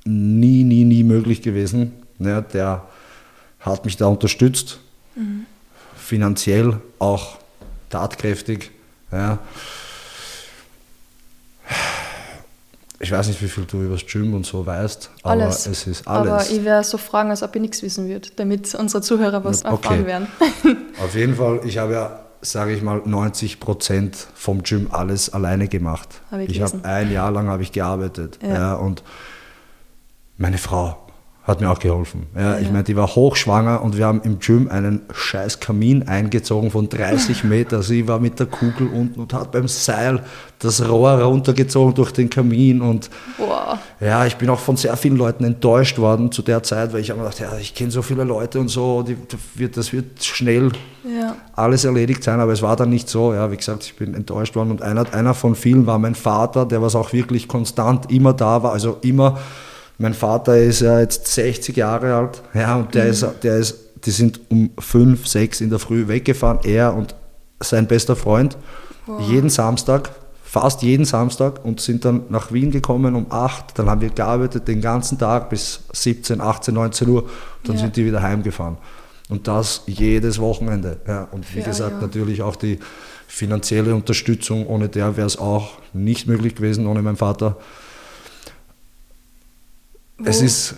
Speaker 2: nie, nie, nie möglich gewesen. Ja, der hat mich da unterstützt, mhm. finanziell auch tatkräftig. Ja. Ich weiß nicht, wie viel du über das Gym und so weißt,
Speaker 1: aber alles. es ist alles. Aber ich werde so fragen, als ob ich nichts wissen würde, damit unsere Zuhörer was okay. erfahren werden.
Speaker 2: Auf jeden Fall, ich habe ja, sage ich mal, 90 Prozent vom Gym alles alleine gemacht. Hab ich ich habe ein Jahr lang habe ich gearbeitet ja. ja. und meine Frau hat mir auch geholfen. Ja, ja. Ich meine, die war hochschwanger und wir haben im Gym einen scheiß Kamin eingezogen von 30 Meter. Sie war mit der Kugel unten und hat beim Seil das Rohr runtergezogen durch den Kamin. Und Boah. ja, ich bin auch von sehr vielen Leuten enttäuscht worden zu der Zeit, weil ich habe gedacht, ja, ich kenne so viele Leute und so, die, das wird schnell ja. alles erledigt sein, aber es war dann nicht so. Ja, wie gesagt, ich bin enttäuscht worden und einer, einer von vielen war mein Vater, der was auch wirklich konstant immer da war, also immer mein Vater ist ja jetzt 60 Jahre alt, ja, und der mhm. ist, der ist, die sind um fünf, sechs in der Früh weggefahren, er und sein bester Freund, wow. jeden Samstag, fast jeden Samstag und sind dann nach Wien gekommen um acht. Dann haben wir gearbeitet den ganzen Tag bis 17, 18, 19 Uhr. Dann ja. sind die wieder heimgefahren. Und das jedes Wochenende. Ja, und wie ja, gesagt, natürlich auch die finanzielle Unterstützung. Ohne der wäre es auch nicht möglich gewesen, ohne meinen Vater.
Speaker 1: Wo, es ist.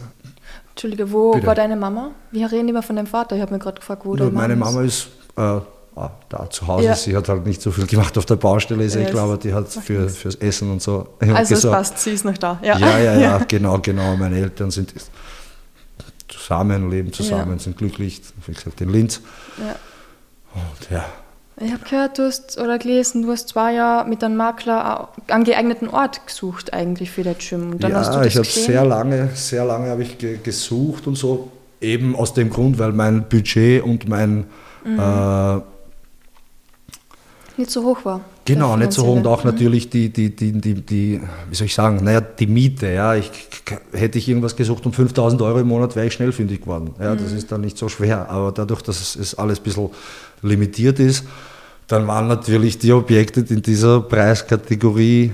Speaker 1: Entschuldige, wo bitte. war deine Mama? Wir reden immer von deinem Vater. Ich habe mir gerade gefragt, wo deine
Speaker 2: Mama Meine Mama ist, äh, ah, da zu Hause. Ja. Sie hat halt nicht so viel gemacht auf der Baustelle, ist ja, ich glaube, die hat für, fürs Essen und so.
Speaker 1: Also es passt, sie ist noch da.
Speaker 2: Ja, ja, ja, ja genau, genau. Meine Eltern sind zusammen, leben zusammen, sind glücklich, wie gesagt, in Linz. Ja.
Speaker 1: Und ja, ich habe gehört, du hast oder gelesen, du hast zwei Jahre mit einem Makler einen geeigneten Ort gesucht eigentlich für das Gym.
Speaker 2: Und dann ja, hast du das ich habe sehr lange, sehr lange habe ich gesucht und so, eben aus dem Grund, weil mein Budget und mein mhm. äh,
Speaker 1: nicht so hoch war.
Speaker 2: Genau, nicht so hoch und auch mhm. natürlich die, die, die, die, wie soll ich sagen, naja, die Miete. Ja, ich, hätte ich irgendwas gesucht um 5000 Euro im Monat, wäre ich schnell fündig geworden. Ja, mhm. Das ist dann nicht so schwer, aber dadurch, dass es alles ein bisschen limitiert ist, dann waren natürlich die Objekte in dieser Preiskategorie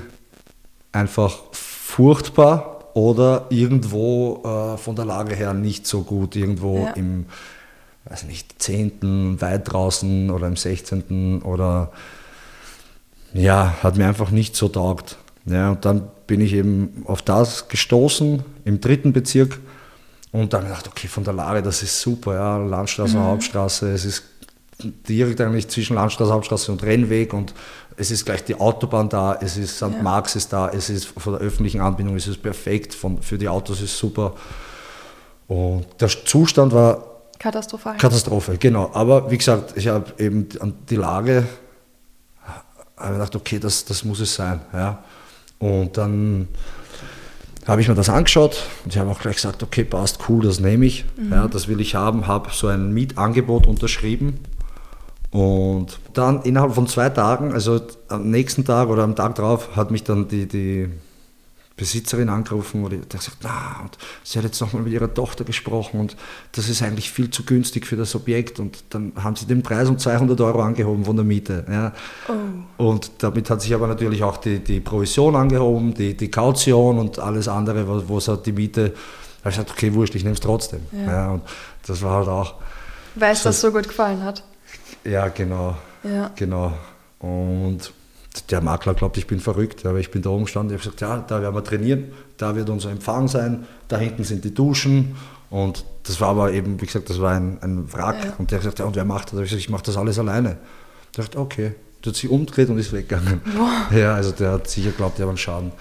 Speaker 2: einfach furchtbar oder irgendwo äh, von der Lage her nicht so gut, irgendwo ja. im weiß nicht, 10. weit draußen oder im 16. oder ja, hat mir einfach nicht so taugt. Ja, und dann bin ich eben auf das gestoßen im dritten Bezirk und dann gedacht, okay, von der Lage, das ist super, ja, Landstraße, mhm. Hauptstraße, es ist direkt eigentlich zwischen Landstraße, Hauptstraße und Rennweg und es ist gleich die Autobahn da, es ist St. Ja. Marx ist da, es ist von der öffentlichen Anbindung es ist perfekt, von, für die Autos ist super. Und der Zustand war
Speaker 1: katastrophal.
Speaker 2: Katastrophe, genau. Aber wie gesagt, ich habe eben an die Lage habe gedacht, okay, das, das muss es sein. Ja. Und dann habe ich mir das angeschaut und ich habe auch gleich gesagt, okay, passt, cool, das nehme ich. Mhm. Ja, das will ich haben, habe so ein Mietangebot unterschrieben und dann innerhalb von zwei Tagen, also am nächsten Tag oder am Tag drauf, hat mich dann die, die Besitzerin angerufen und die hat gesagt, na, und sie hat jetzt nochmal mit ihrer Tochter gesprochen und das ist eigentlich viel zu günstig für das Objekt und dann haben sie den Preis um 200 Euro angehoben von der Miete. Ja. Oh. Und damit hat sich aber natürlich auch die, die Provision angehoben, die, die Kaution und alles andere, wo, wo es halt die Miete, da habe ich gesagt, okay, wurscht, ich nehme es trotzdem. Ja. ja. und das war halt auch...
Speaker 1: Weil es das so gut gefallen hat.
Speaker 2: Ja, genau. Ja. Genau. Und der Makler glaubt, ich bin verrückt, aber ich bin da oben gestanden, ich habe gesagt, ja, da werden wir trainieren, da wird unser Empfang sein, da hinten sind die Duschen und das war aber eben, wie gesagt, das war ein, ein Wrack ja. und der hat gesagt, ja, und wer macht das? Da ich gesagt, ich mache das alles alleine. Der hat gesagt, okay, der hat sich umgedreht und ist weggegangen. Wow. Ja, also der hat sicher glaubt, der hat einen Schaden.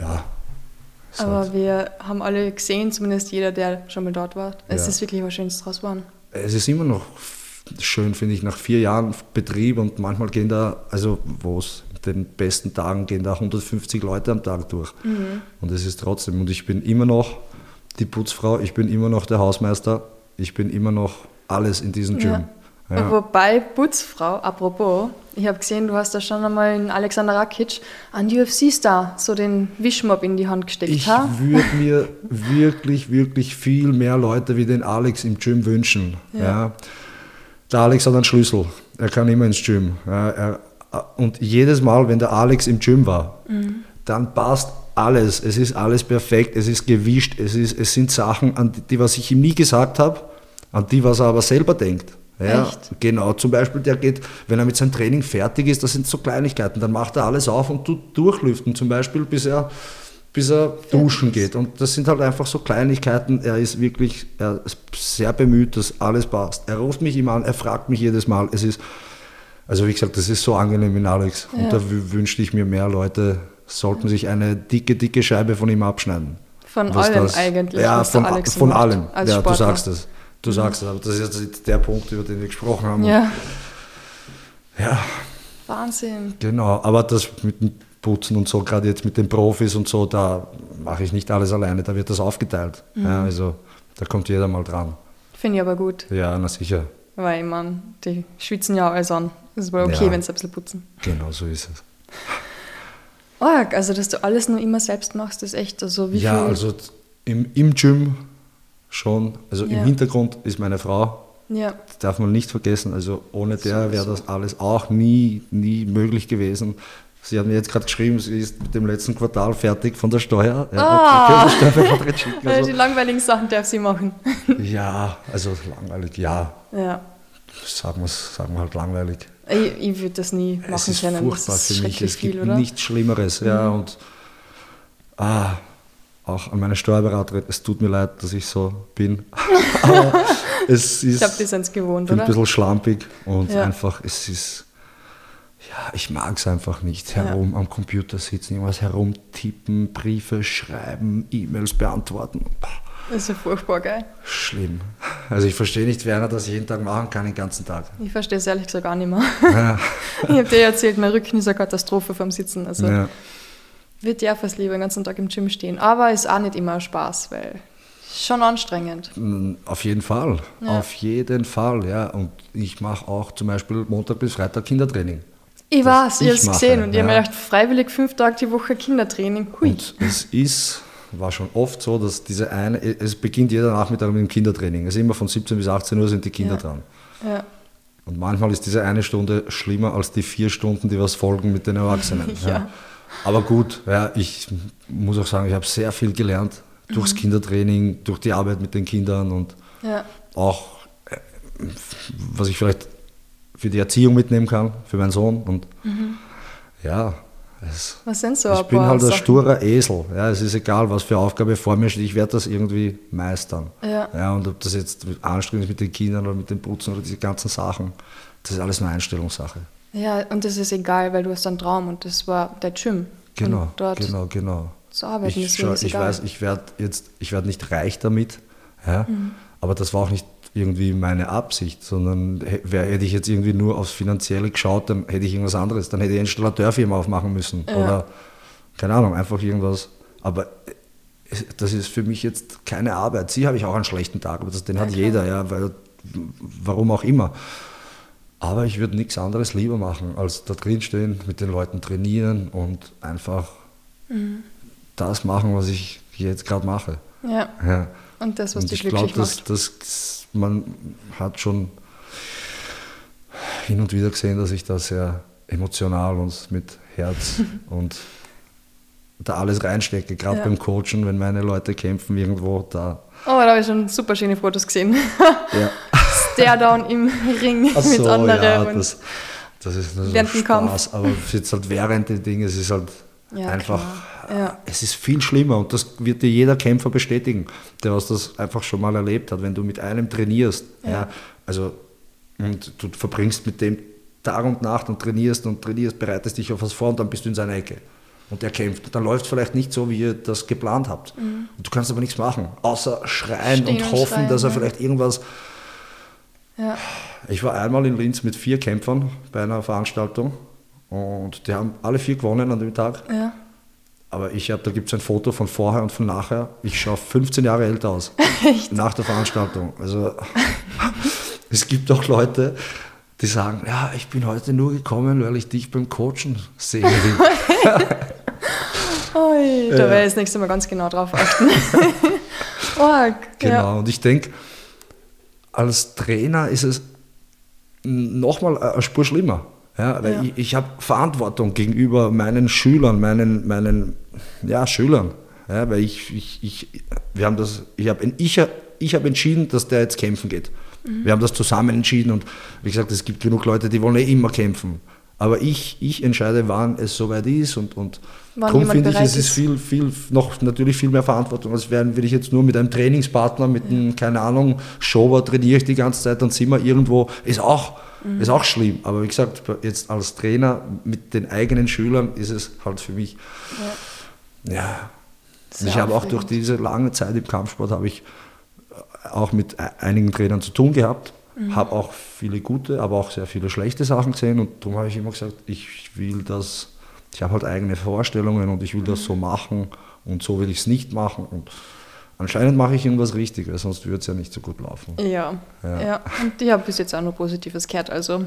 Speaker 2: Ja.
Speaker 1: Aber halt. wir haben alle gesehen, zumindest jeder, der schon mal dort war, es ja. ist wirklich was Schönes draus geworden.
Speaker 2: Es ist immer noch schön, finde ich, nach vier Jahren Betrieb und manchmal gehen da, also wo es den besten Tagen gehen da 150 Leute am Tag durch. Mhm. Und es ist trotzdem, und ich bin immer noch die Putzfrau, ich bin immer noch der Hausmeister, ich bin immer noch alles in diesem Gym. Ja.
Speaker 1: Ja. Wobei, Putzfrau, apropos, ich habe gesehen, du hast da schon einmal in Alexander Rakic an UFC-Star so den Wischmob in die Hand gesteckt.
Speaker 2: Ich würde mir wirklich, wirklich viel mehr Leute wie den Alex im Gym wünschen. Ja. ja. Der Alex hat einen Schlüssel. Er kann immer ins Gym. Ja, er, und jedes Mal, wenn der Alex im Gym war, mhm. dann passt alles. Es ist alles perfekt, es ist gewischt, es, ist, es sind Sachen, an die, was ich ihm nie gesagt habe, an die, was er aber selber denkt. Ja, Echt? Genau, zum Beispiel, der geht, wenn er mit seinem Training fertig ist, das sind so Kleinigkeiten, dann macht er alles auf und tut durchlüften, zum Beispiel, bis er bis er duschen geht. Und das sind halt einfach so Kleinigkeiten. Er ist wirklich er ist sehr bemüht, dass alles passt. Er ruft mich immer an, er fragt mich jedes Mal. Es ist, also wie gesagt, das ist so angenehm in Alex. Ja. Und da wünschte ich mir mehr Leute, sollten sich eine dicke, dicke Scheibe von ihm abschneiden.
Speaker 1: Von allem das, eigentlich.
Speaker 2: Ja, von, von allem. Ja, du sagst es. Du sagst es, aber das ist jetzt der Punkt, über den wir gesprochen haben.
Speaker 1: Ja.
Speaker 2: Ja.
Speaker 1: Wahnsinn.
Speaker 2: Genau, aber das mit dem Putzen und so, gerade jetzt mit den Profis und so, da mache ich nicht alles alleine, da wird das aufgeteilt. Mhm. Ja, also da kommt jeder mal dran.
Speaker 1: Finde ich aber gut.
Speaker 2: Ja, na sicher.
Speaker 1: Weil ich meine, die schwitzen ja alles an. Das ist wohl okay, ja. wenn sie ein bisschen putzen.
Speaker 2: Genau, so ist es.
Speaker 1: Arg, also dass du alles nur immer selbst machst, ist echt. Also wie
Speaker 2: ja,
Speaker 1: viel
Speaker 2: also im, im Gym schon. Also ja. im Hintergrund ist meine Frau.
Speaker 1: Ja.
Speaker 2: Das darf man nicht vergessen. Also ohne der wäre das alles auch nie, nie möglich gewesen. Sie hat mir jetzt gerade geschrieben, sie ist mit dem letzten Quartal fertig von der Steuer.
Speaker 1: Ja, oh. die, also, die langweiligen Sachen darf sie machen.
Speaker 2: ja, also langweilig, ja.
Speaker 1: Ja.
Speaker 2: Sagen wir sagen wir halt langweilig.
Speaker 1: Ich, ich würde das nie machen
Speaker 2: es ist
Speaker 1: können.
Speaker 2: Furchtbar das ist für mich. Es gibt viel, nichts Schlimmeres. Ja, mhm. und ah, auch an meine Steuerberaterin, es tut mir leid, dass ich so bin. Aber es ist
Speaker 1: ich glaube, die sind es gewohnt,
Speaker 2: oder? ein bisschen schlampig und ja. einfach, es ist, ja, ich mag es einfach nicht, herum ja. am Computer sitzen, irgendwas herumtippen, Briefe schreiben, E-Mails beantworten.
Speaker 1: Das ist ja furchtbar geil.
Speaker 2: Schlimm. Also ich verstehe nicht, wer das jeden Tag machen kann, den ganzen Tag.
Speaker 1: Ich verstehe es ehrlich gesagt gar nicht mehr. Ja. ich habe dir erzählt, mein Rücken ist eine Katastrophe vom Sitzen. Also ja. würde ja fast lieber den ganzen Tag im Gym stehen. Aber ist auch nicht immer Spaß, weil schon anstrengend.
Speaker 2: Mm, auf jeden Fall. Ja. Auf jeden Fall, ja. Und ich mache auch zum Beispiel Montag bis Freitag Kindertraining.
Speaker 1: Ich weiß, ich habe es gesehen und ja. ich habe mir gedacht, freiwillig fünf Tage die Woche Kindertraining.
Speaker 2: Hui. Und es ist war schon oft so, dass diese eine, es beginnt jeder Nachmittag mit dem Kindertraining. Also immer von 17 bis 18 Uhr sind die Kinder
Speaker 1: ja.
Speaker 2: dran.
Speaker 1: Ja.
Speaker 2: Und manchmal ist diese eine Stunde schlimmer als die vier Stunden, die was folgen mit den Erwachsenen. Aber gut, ja, ich muss auch sagen, ich habe sehr viel gelernt durchs mhm. Kindertraining, durch die Arbeit mit den Kindern und auch, äh, was ich vielleicht für die Erziehung mitnehmen kann, für meinen Sohn. Und
Speaker 1: mhm.
Speaker 2: ja,
Speaker 1: es, was sind so
Speaker 2: Ich bin halt ein sturer Esel. Ja, es ist egal, was für Aufgabe vor mir steht, ich werde das irgendwie meistern.
Speaker 1: Ja.
Speaker 2: Ja, und ob das jetzt anstrengend ist mit den Kindern oder mit dem Putzen oder diese ganzen Sachen, das ist alles eine Einstellungssache.
Speaker 1: Ja, und das ist egal, weil du hast einen Traum und das war der Gym.
Speaker 2: Genau, genau, genau.
Speaker 1: Zu arbeiten
Speaker 2: ich,
Speaker 1: ist
Speaker 2: schau, ich weiß, ich werde jetzt, ich werde nicht reich damit, ja, mhm. aber das war auch nicht irgendwie meine Absicht, sondern hätte ich jetzt irgendwie nur aufs Finanzielle geschaut, dann hätte ich irgendwas anderes. Dann hätte ich eine Installateurfirma aufmachen müssen.
Speaker 1: Ja.
Speaker 2: Oder, keine Ahnung, einfach irgendwas. Aber das ist für mich jetzt keine Arbeit. Sie habe ich auch einen schlechten Tag, aber das, den ja, hat klar. jeder, ja, weil, warum auch immer. Aber ich würde nichts anderes lieber machen, als da drin stehen, mit den Leuten trainieren und einfach
Speaker 1: mhm.
Speaker 2: das machen, was ich jetzt gerade mache.
Speaker 1: Ja.
Speaker 2: ja.
Speaker 1: Und das, was
Speaker 2: und
Speaker 1: dich
Speaker 2: ich
Speaker 1: glücklich
Speaker 2: glaub, macht. Das, das man hat schon hin und wieder gesehen, dass ich da sehr emotional und mit Herz und da alles reinstecke, gerade ja. beim Coachen, wenn meine Leute kämpfen irgendwo, da.
Speaker 1: Oh, da habe ich schon super schöne Fotos gesehen.
Speaker 2: Ja.
Speaker 1: Stare-down im Ring
Speaker 2: Ach mit
Speaker 1: so, anderen.
Speaker 2: Ja, das, das ist nur so Spaß, Kampf. aber jetzt halt während den Dingen, es ist halt ja, einfach,
Speaker 1: ja.
Speaker 2: es ist viel schlimmer und das wird dir jeder Kämpfer bestätigen, der was das einfach schon mal erlebt hat, wenn du mit einem trainierst, ja. ja also und du verbringst mit dem Tag und Nacht und trainierst und trainierst, bereitest dich auf was vor und dann bist du in seiner Ecke und er kämpft. Dann läuft es vielleicht nicht so, wie ihr das geplant habt.
Speaker 1: Mhm.
Speaker 2: Und du kannst aber nichts machen, außer schreien
Speaker 1: Stehen
Speaker 2: und hoffen,
Speaker 1: schreien,
Speaker 2: dass er
Speaker 1: ja.
Speaker 2: vielleicht irgendwas.
Speaker 1: Ja.
Speaker 2: Ich war einmal in Linz mit vier Kämpfern bei einer Veranstaltung und die haben alle vier gewonnen an dem Tag.
Speaker 1: Ja.
Speaker 2: Aber ich habe, da gibt es ein Foto von vorher und von nachher. Ich schaue 15 Jahre älter aus.
Speaker 1: Echt?
Speaker 2: Nach der Veranstaltung. Also es gibt auch Leute, die sagen, ja, ich bin heute nur gekommen, weil ich dich beim Coachen sehen will.
Speaker 1: Ui, da ja. werde ich das nächste Mal ganz genau drauf achten. Org.
Speaker 2: Genau,
Speaker 1: Ja.
Speaker 2: und ich denke, als Trainer ist es nochmal eine Spur schlimmer. Ja, weil
Speaker 1: Ja.
Speaker 2: ich, ich habe Verantwortung gegenüber meinen Schülern, meinen, meinen ja, Schülern. Ja, weil ich, ich, ich, wir haben das, ich habe ich, ich hab entschieden, dass der jetzt kämpfen geht. Wir haben das zusammen entschieden und wie gesagt, es gibt genug Leute, die wollen eh immer kämpfen. Aber ich, ich entscheide, wann es soweit ist und, und darum finde ich, es ist viel, viel, noch natürlich viel mehr Verantwortung, als wären, will ich jetzt nur mit einem Trainingspartner, mit einem, keine Ahnung, Schober trainiere ich die ganze Zeit, dann sind wir irgendwo, ist auch, mhm. ist auch schlimm. Aber wie gesagt, jetzt als Trainer mit den eigenen Schülern ist es halt für mich, ja, ja ich habe auch durch diese lange Zeit im Kampfsport habe ich auch mit e-, einigen Trainern zu tun gehabt, mhm. habe auch viele gute, aber auch sehr viele schlechte Sachen gesehen und darum habe ich immer gesagt, ich will das, ich habe halt eigene Vorstellungen und ich will mhm. das so machen und so will ich es nicht machen und anscheinend mache ich irgendwas richtig, weil sonst würde es ja nicht so gut laufen.
Speaker 1: Ja, ja. ja. und ich habe bis jetzt auch nur Positives gehört, also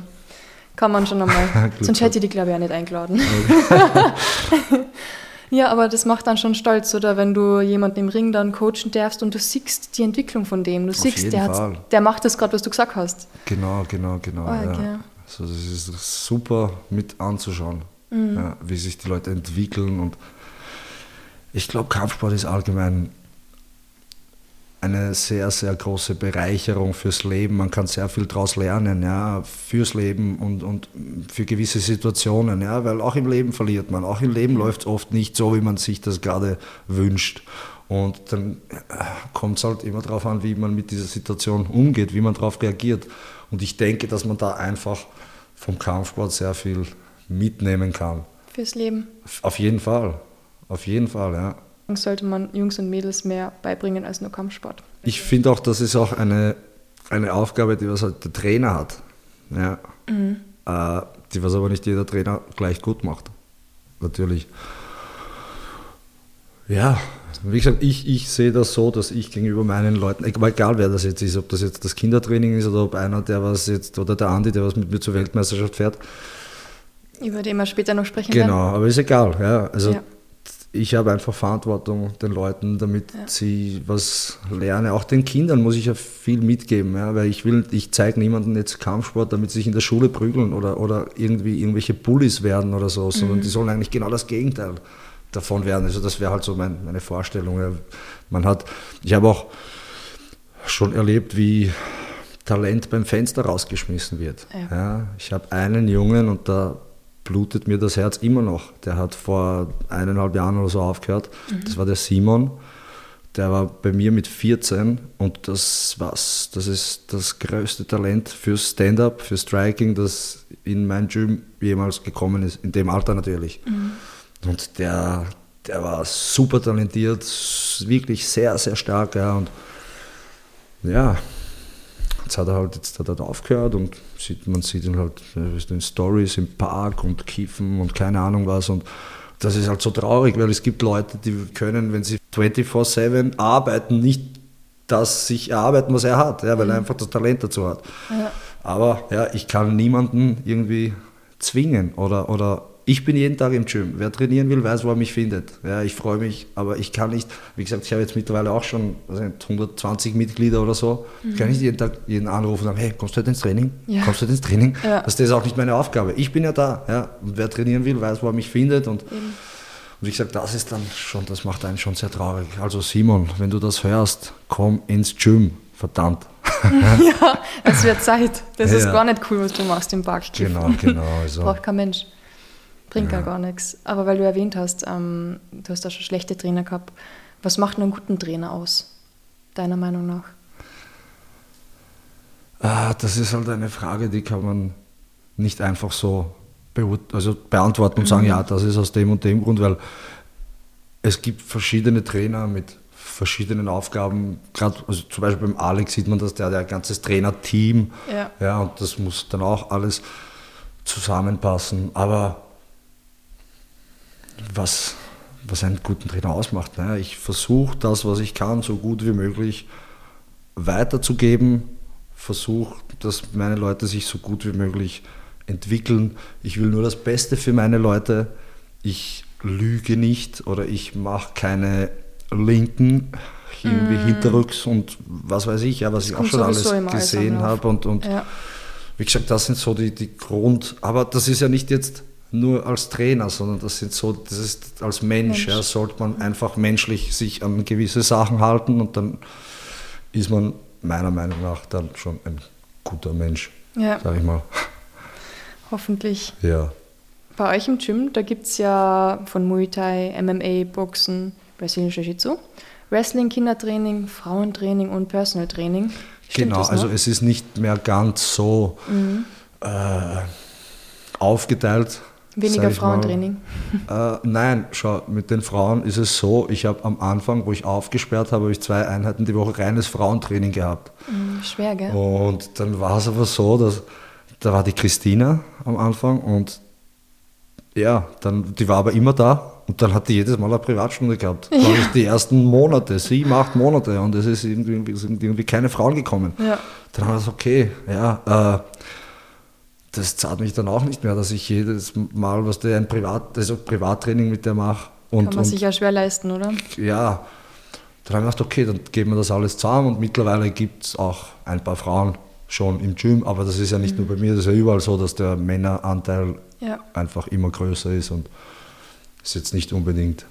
Speaker 1: kann man schon einmal, sonst hätte ich die glaube ich auch nicht eingeladen. Okay. Ja, aber das macht dann schon stolz, oder wenn du jemanden im Ring dann coachen darfst und du siehst die Entwicklung von dem. Du Auf siehst, der, der macht das gerade, was du gesagt hast.
Speaker 2: Genau, genau, genau. Oh, okay. ja. Also das ist super mit anzuschauen, mhm. ja, wie sich die Leute entwickeln. Und ich glaube, Kampfsport ist allgemein eine sehr, sehr große Bereicherung fürs Leben. Man kann sehr viel daraus lernen, ja, fürs Leben und, und für gewisse Situationen, ja, weil auch im Leben verliert man. Auch im Leben läuft es oft nicht so, wie man sich das gerade wünscht. Und dann äh, kommt es halt immer darauf an, wie man mit dieser Situation umgeht, wie man darauf reagiert. Und ich denke, dass man da einfach vom Kampfsport sehr viel mitnehmen kann.
Speaker 1: Fürs Leben.
Speaker 2: Auf jeden Fall. Auf jeden Fall, ja
Speaker 1: sollte man Jungs und Mädels mehr beibringen als nur Kampfsport.
Speaker 2: Ich finde auch, das ist auch eine, eine Aufgabe, die was halt der Trainer hat. Ja. Mhm. Äh, die was aber nicht jeder Trainer gleich gut macht. Natürlich. Ja, wie gesagt, ich, ich sehe das so, dass ich gegenüber meinen Leuten, egal wer das jetzt ist, ob das jetzt das Kindertraining ist oder ob einer, der was jetzt, oder der Andi, der was mit mir zur Weltmeisterschaft fährt.
Speaker 1: Über den wir später noch sprechen
Speaker 2: Genau, werden. aber ist egal. Ja. Also ja ich habe einfach Verantwortung den Leuten, damit ja. sie was lernen. Auch den Kindern muss ich ja viel mitgeben, ja, weil ich will, ich zeige niemandem jetzt Kampfsport, damit sie sich in der Schule prügeln oder, oder irgendwie irgendwelche Bullies werden oder so, sondern mhm. die sollen eigentlich genau das Gegenteil davon werden. Also das wäre halt so mein, meine Vorstellung. Ja. Man hat, ich habe auch schon erlebt, wie Talent beim Fenster rausgeschmissen wird. Ja. ich habe einen Jungen und da blutet mir das Herz immer noch. Der hat vor eineinhalb Jahren oder so aufgehört. Mhm. Das war der Simon. Der war bei mir mit 14 und das was, das ist das größte Talent für Stand-up, für Striking, das in mein Gym jemals gekommen ist, in dem Alter natürlich. Mhm. Und der, der war super talentiert, wirklich sehr, sehr stark. Ja, und ja, Jetzt hat er halt jetzt hat er aufgehört und sieht, man sieht ihn halt in Stories im Park und Kiffen und keine Ahnung was. Und das ist halt so traurig, weil es gibt Leute, die können, wenn sie 24-7 arbeiten, nicht das sich erarbeiten, was er hat, ja, weil er mhm. einfach das Talent dazu hat. Ja. Aber ja, ich kann niemanden irgendwie zwingen oder, oder ich bin jeden Tag im Gym. Wer trainieren will, weiß, wo er mich findet. Ja, ich freue mich, aber ich kann nicht, wie gesagt, ich habe jetzt mittlerweile auch schon also 120 Mitglieder oder so. Mhm. Ich kann nicht jeden Tag jeden anrufen und sagen, hey, kommst du heute ins Training? Ja. Kommst du heute ins Training? Ja. Das ist auch nicht meine Aufgabe. Ich bin ja da. Ja. Und wer trainieren will, weiß, wo er mich findet. Und, und wie gesagt, das ist dann schon, das macht einen schon sehr traurig. Also Simon, wenn du das hörst, komm ins Gym. Verdammt.
Speaker 1: ja, es wird Zeit. Das ja. ist gar nicht cool, was du machst im Park.
Speaker 2: Genau, genau. Also.
Speaker 1: Braucht kein Mensch. Bringt ja. gar nichts. Aber weil du erwähnt hast, ähm, du hast da schon schlechte Trainer gehabt. Was macht einen guten Trainer aus, deiner Meinung nach?
Speaker 2: Ah, das ist halt eine Frage, die kann man nicht einfach so also beantworten und sagen, mhm. ja, das ist aus dem und dem Grund, weil es gibt verschiedene Trainer mit verschiedenen Aufgaben. Gerade also zum Beispiel beim Alex sieht man, dass der, der ein ganzes Trainerteam, ja. ja, und das muss dann auch alles zusammenpassen. Aber was, was einen guten Trainer ausmacht. Ne? Ich versuche das, was ich kann, so gut wie möglich weiterzugeben, versuche, dass meine Leute sich so gut wie möglich entwickeln. Ich will nur das Beste für meine Leute. Ich lüge nicht oder ich mache keine Linken irgendwie mm. hinterrücks und was weiß ich, ja, was das ich auch schon alles gesehen habe. Und, und ja. wie gesagt, das sind so die, die Grund. Aber das ist ja nicht jetzt nur als Trainer, sondern das sind so, das ist als Mensch, Mensch. Ja, sollte man einfach menschlich sich an gewisse Sachen halten und dann ist man meiner Meinung nach dann schon ein guter Mensch, ja. sag ich mal.
Speaker 1: Hoffentlich.
Speaker 2: Ja.
Speaker 1: bei euch im Gym, da gibt es ja von Muay Thai, MMA, Boxen, Brasilianischer Jiu-Jitsu, Wrestling, Kindertraining, Frauentraining und Personal Training.
Speaker 2: Stimmt genau, also es ist nicht mehr ganz so mhm. äh, aufgeteilt.
Speaker 1: Weniger Frauentraining?
Speaker 2: Äh, nein, schau, mit den Frauen ist es so, ich habe am Anfang, wo ich aufgesperrt habe, habe ich zwei Einheiten die Woche reines Frauentraining gehabt.
Speaker 1: Mhm, schwer, gell?
Speaker 2: Und dann war es aber so, dass da war die Christina am Anfang und ja, dann, die war aber immer da und dann hat die jedes Mal eine Privatstunde gehabt. Ja. die ersten Monate, sieben, acht Monate und es ist irgendwie, sind irgendwie keine Frauen gekommen. Ja. Dann haben wir gesagt, okay, ja, äh, das zahlt mich dann auch nicht mehr, dass ich jedes Mal, was der ein Privat, also Privattraining mit der mache.
Speaker 1: Und, Kann man und, sich ja schwer leisten, oder?
Speaker 2: Ja. Dann haben wir gedacht, okay, dann geben wir das alles zusammen und mittlerweile gibt es auch ein paar Frauen schon im Gym, aber das ist ja nicht mhm. nur bei mir, das ist ja überall so, dass der Männeranteil ja. einfach immer größer ist und ist jetzt nicht unbedingt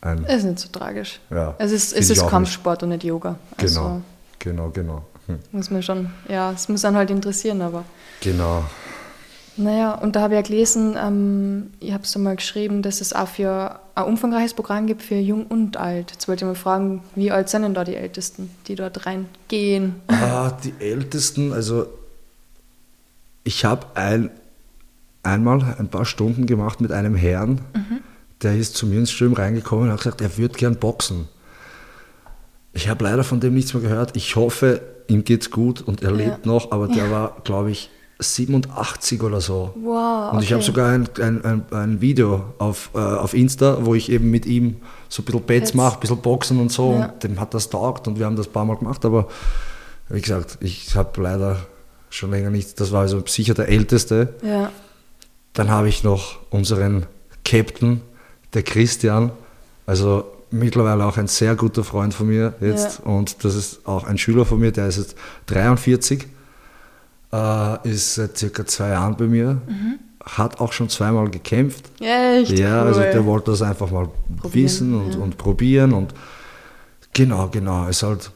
Speaker 2: ein.
Speaker 1: Es ist nicht so tragisch. Ja, es ist, es ist Kampfsport nicht. und nicht Yoga.
Speaker 2: Also genau, genau, genau.
Speaker 1: Hm. Muss man schon, ja, es muss dann halt interessieren, aber.
Speaker 2: Genau.
Speaker 1: Naja, und da habe ich ja gelesen, ähm, ich habe es mal geschrieben, dass es auch für ein umfangreiches Programm gibt für Jung und Alt. Jetzt wollte ich mal fragen, wie alt sind denn da die Ältesten, die dort reingehen?
Speaker 2: Ah, die Ältesten, also ich habe ein, einmal ein paar Stunden gemacht mit einem Herrn, mhm. der ist zu mir ins Stream reingekommen und hat gesagt, er würde gern boxen. Ich habe leider von dem nichts mehr gehört. Ich hoffe, ihm geht's gut und er ja. lebt noch, aber der ja. war, glaube ich, 87 oder so.
Speaker 1: Wow,
Speaker 2: okay. Und ich habe sogar ein, ein, ein, ein, Video auf, äh, auf Insta, wo ich eben mit ihm so ein bisschen Bets mache, ein bisschen Boxen und so. Ja. Und dem hat das taugt und wir haben das ein paar Mal gemacht. Aber wie gesagt, ich habe leider schon länger nicht, das war also sicher der Älteste.
Speaker 1: Ja.
Speaker 2: Dann habe ich noch unseren Captain, der Christian, also mittlerweile auch ein sehr guter Freund von mir jetzt. Ja. Und das ist auch ein Schüler von mir, der ist jetzt 43 äh, ist seit circa zwei Jahren bei mir. Mhm. Hat auch schon zweimal gekämpft.
Speaker 1: Echt?
Speaker 2: Ja, also cool. also der wollte das einfach mal probieren, wissen und, ja. und probieren. Und genau, genau. Ist halt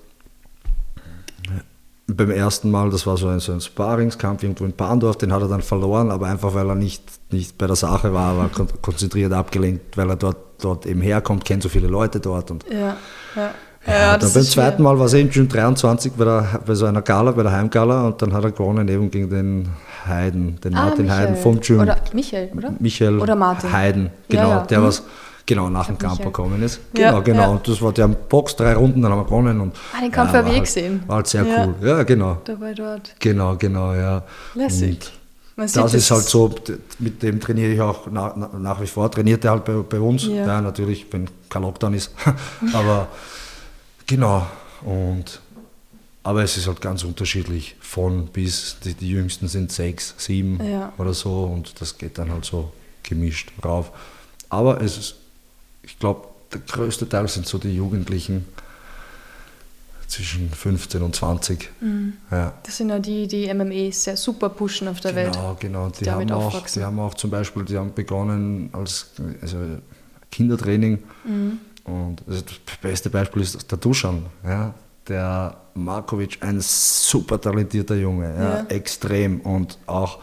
Speaker 2: beim ersten Mal, das war so ein, so ein Sparringskampf irgendwo in Bahndorf, den hat er dann verloren, aber einfach weil er nicht, nicht bei der Sache war, war konzentriert abgelenkt, weil er dort, dort eben herkommt, kennt so viele Leute dort. Und
Speaker 1: ja, ja.
Speaker 2: Ja, ja dann beim zweiten Mal war es eben schon 23 bei, der, bei so einer Gala, bei der Heimgala und dann hat er gewonnen eben gegen den Heiden, den ah, Martin Michael. Heiden vom Gym.
Speaker 1: Oder Michael, oder?
Speaker 2: Michael
Speaker 1: oder Martin.
Speaker 2: Heiden, genau, ja, ja. der mhm. was genau nach dem Kampf Michael. gekommen ist. Genau, genau. Und das war der Box, drei Runden, dann haben wir gewonnen. Und,
Speaker 1: ah, den Kampf habe ich halt, gesehen.
Speaker 2: War halt sehr cool. Ja, genau.
Speaker 1: Dabei dort.
Speaker 2: Genau, genau, ja.
Speaker 1: Lässig.
Speaker 2: das, das ist halt so, mit dem trainiere ich auch nach, nach wie vor, trainiert er halt bei, bei uns. Ja. natürlich, wenn kein Lockdown ist. Aber Genau. Und, aber es ist halt ganz unterschiedlich. Von bis, die, die jüngsten sind sechs, sieben ja. oder so und das geht dann halt so gemischt rauf. Aber es ist, ich glaube, der größte Teil sind so die Jugendlichen zwischen 15 und 20.
Speaker 1: Mhm. Ja. Das sind ja die, die MME sehr super pushen auf der
Speaker 2: genau,
Speaker 1: Welt.
Speaker 2: Genau, genau. Die, die haben, auch, die haben auch zum Beispiel, die haben begonnen als also Kindertraining. Mhm und das beste Beispiel ist der Duschan, ja, der Markovic, ein super talentierter Junge, ja, ja. extrem und auch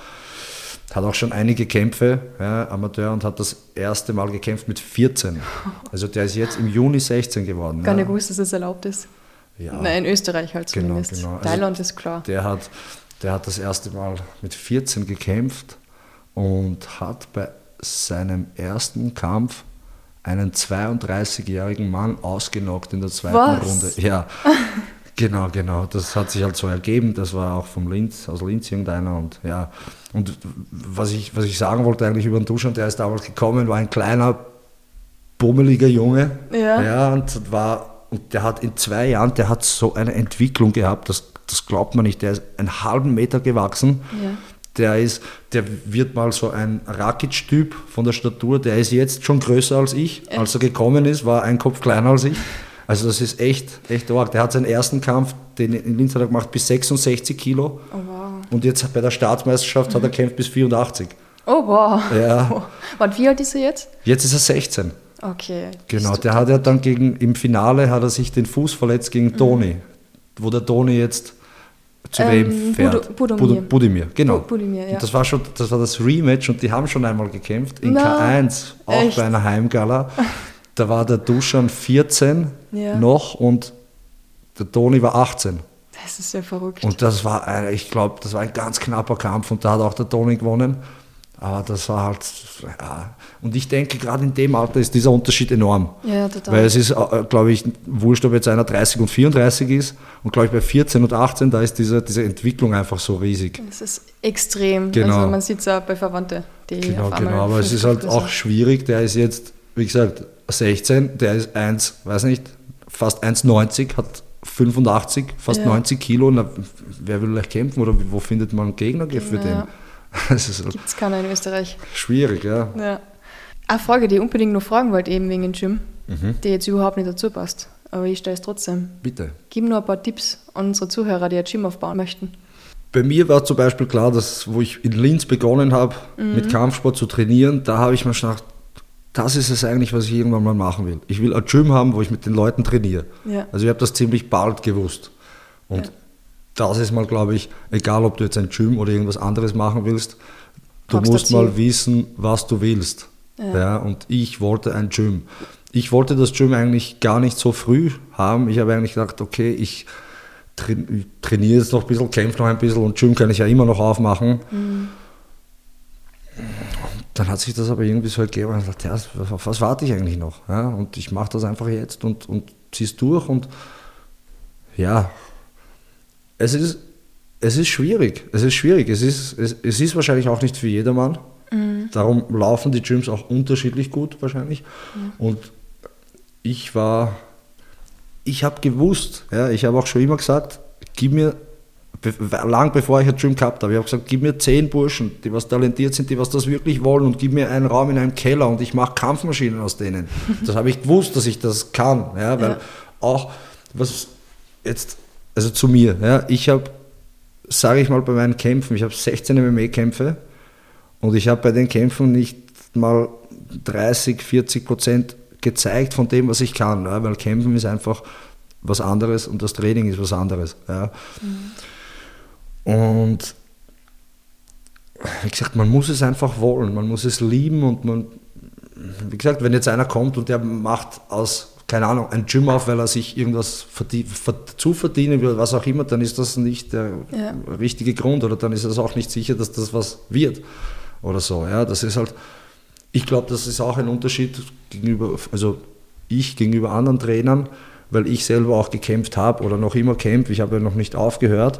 Speaker 2: hat auch schon einige Kämpfe, ja, Amateur, und hat das erste Mal gekämpft mit 14. Also der ist jetzt im Juni 16 geworden.
Speaker 1: Gar ja. nicht gewusst, dass es erlaubt ist. Ja. Nein, in Österreich halt genau, zumindest. Genau, genau. Thailand ist klar.
Speaker 2: Der hat, der hat das erste Mal mit 14 gekämpft und hat bei seinem ersten Kampf einen 32-jährigen Mann ausgenockt in der zweiten Was? Runde. Ja, genau, genau. Das hat sich halt so ergeben. Das war auch vom Linz, aus Linz irgendeiner. Und ja, und was ich, was ich sagen wollte eigentlich über den Duschan, der ist damals gekommen, war ein kleiner, bummeliger Junge. Ja. ja und war und der hat in zwei Jahren, der hat so eine Entwicklung gehabt, das, das glaubt man nicht. Der ist einen halben Meter gewachsen. Ja der ist, der wird mal so ein Rakic-Typ von der Statur, der ist jetzt schon größer als ich. Echt? Als er gekommen ist, war ein Kopf kleiner als ich. Also das ist echt, echt arg. Der hat seinen ersten Kampf, den in Linz hat er gemacht, bis 66 Kilo.
Speaker 1: Oh, wow.
Speaker 2: Und jetzt bei der Staatsmeisterschaft mhm. hat er kämpft bis 84.
Speaker 1: Oh wow.
Speaker 2: Ja.
Speaker 1: Oh. Und wie alt ist er jetzt?
Speaker 2: Jetzt ist er 16.
Speaker 1: Okay.
Speaker 2: Genau, der hat ja dann gegen, im Finale hat er sich den Fuß verletzt gegen mhm. Toni, wo der Toni jetzt zu
Speaker 1: Ähm,
Speaker 2: wem fährt?
Speaker 1: Budo- Budomir.
Speaker 2: Budo- Budimir, genau.
Speaker 1: Bu- Budimir, ja.
Speaker 2: Und das war schon, das war das Rematch und die haben schon einmal gekämpft in
Speaker 1: Na,
Speaker 2: K1, auch
Speaker 1: echt?
Speaker 2: bei einer Heimgala. Da war der Duschan 14
Speaker 1: Ja.
Speaker 2: noch und der Toni war 18.
Speaker 1: Das ist ja verrückt.
Speaker 2: Und das war, ein- ich glaube, das war ein ganz knapper Kampf und da hat auch der Toni gewonnen. Aber das war halt, ja. Und ich denke, gerade in dem Alter ist dieser Unterschied enorm.
Speaker 1: ja, total.
Speaker 2: Weil es ist, äh, glaube ich, wurscht, ob jetzt einer 30 und 34 ist. Und glaube ich, bei 14 und 18, da ist diese, diese Entwicklung einfach so riesig.
Speaker 1: Es ist extrem.
Speaker 2: Genau.
Speaker 1: Also man sieht es auch bei Verwandten, die
Speaker 2: Genau, genau. Aber es
Speaker 1: 50
Speaker 2: ist halt auch schwierig. Der ist jetzt, wie gesagt, 16, der ist 1, weiß nicht, fast 1,90, hat 85, fast
Speaker 1: Ja.
Speaker 2: 90 Kilo. Na, wer will gleich kämpfen oder wo findet man einen Gegner für den?
Speaker 1: Ja.
Speaker 2: Das
Speaker 1: Gibt es keiner in Österreich.
Speaker 2: schwierig, ja.
Speaker 1: Ja. Eine Frage, die ich unbedingt noch fragen wollte, eben wegen dem Gym,
Speaker 2: Mhm.
Speaker 1: die jetzt überhaupt nicht dazu passt. Aber ich stelle es trotzdem.
Speaker 2: Bitte.
Speaker 1: Gib nur ein paar Tipps an unsere Zuhörer, die ein Gym aufbauen möchten.
Speaker 2: Bei mir war zum Beispiel klar, dass wo ich in Linz begonnen habe,
Speaker 1: Mhm.
Speaker 2: mit Kampfsport zu trainieren, da habe ich mir gedacht, das ist es eigentlich, was ich irgendwann mal machen will. Ich will ein Gym haben, wo ich mit den Leuten trainiere.
Speaker 1: Ja.
Speaker 2: Also ich habe das ziemlich bald gewusst. Und
Speaker 1: Ja.
Speaker 2: Das ist mal, glaube ich, egal ob du jetzt ein Gym oder irgendwas anderes machen willst, du
Speaker 1: ein
Speaker 2: musst mal wissen, was du willst.
Speaker 1: Ja.
Speaker 2: Ja. und ich wollte ein Gym. Ich wollte das Gym eigentlich gar nicht so früh haben. Ich habe eigentlich gedacht, okay, ich tra- ich trainiere jetzt noch ein bisschen, kämpfe noch ein bisschen und Gym kann ich ja immer noch aufmachen. Dann hat sich das aber irgendwie so ergeben und ich dachte, ja, auf was warte ich eigentlich noch? Ja, und ich mache das einfach jetzt und, und ziehe es durch und ja, es ist, es ist schwierig. Es ist schwierig. Es ist, es, es ist wahrscheinlich auch nicht für jedermann. Darum laufen die Gyms auch unterschiedlich gut wahrscheinlich. Und ich war, ich habe gewusst, ja, ich habe auch schon immer gesagt, gib mir, lang bevor ich ein Gym gehabt habe, ich habe gesagt, gib mir zehn Burschen, die was talentiert sind, die was das wirklich wollen und gib mir einen Raum in einem Keller und ich mache Kampfmaschinen aus denen. Das habe ich gewusst, dass ich das kann, ja, weil
Speaker 1: Ja.
Speaker 2: auch was jetzt, also zu mir, ja, ich habe, sage ich mal, bei meinen Kämpfen, ich habe 16 MMA-Kämpfe und ich habe bei den Kämpfen nicht mal 30, 40 Prozent gezeigt von dem, was ich kann, ja, weil Kämpfen ist einfach was anderes und das Training ist was anderes. Ja. Und wie gesagt, man muss es einfach wollen, man muss es lieben und man, wie gesagt, wenn jetzt einer kommt und der macht aus, keine Ahnung, ein Gym auf, weil er sich irgendwas verdien, verd- zuverdienen will, was auch immer, dann ist das nicht der
Speaker 1: Ja.
Speaker 2: richtige Grund oder dann ist es auch nicht sicher, dass das was wird oder so. Ja, das ist halt, ich glaube, das ist auch ein Unterschied gegenüber, also ich gegenüber anderen Trainern, weil ich selber auch gekämpft habe oder noch immer kämpfe, ich habe ja noch nicht aufgehört,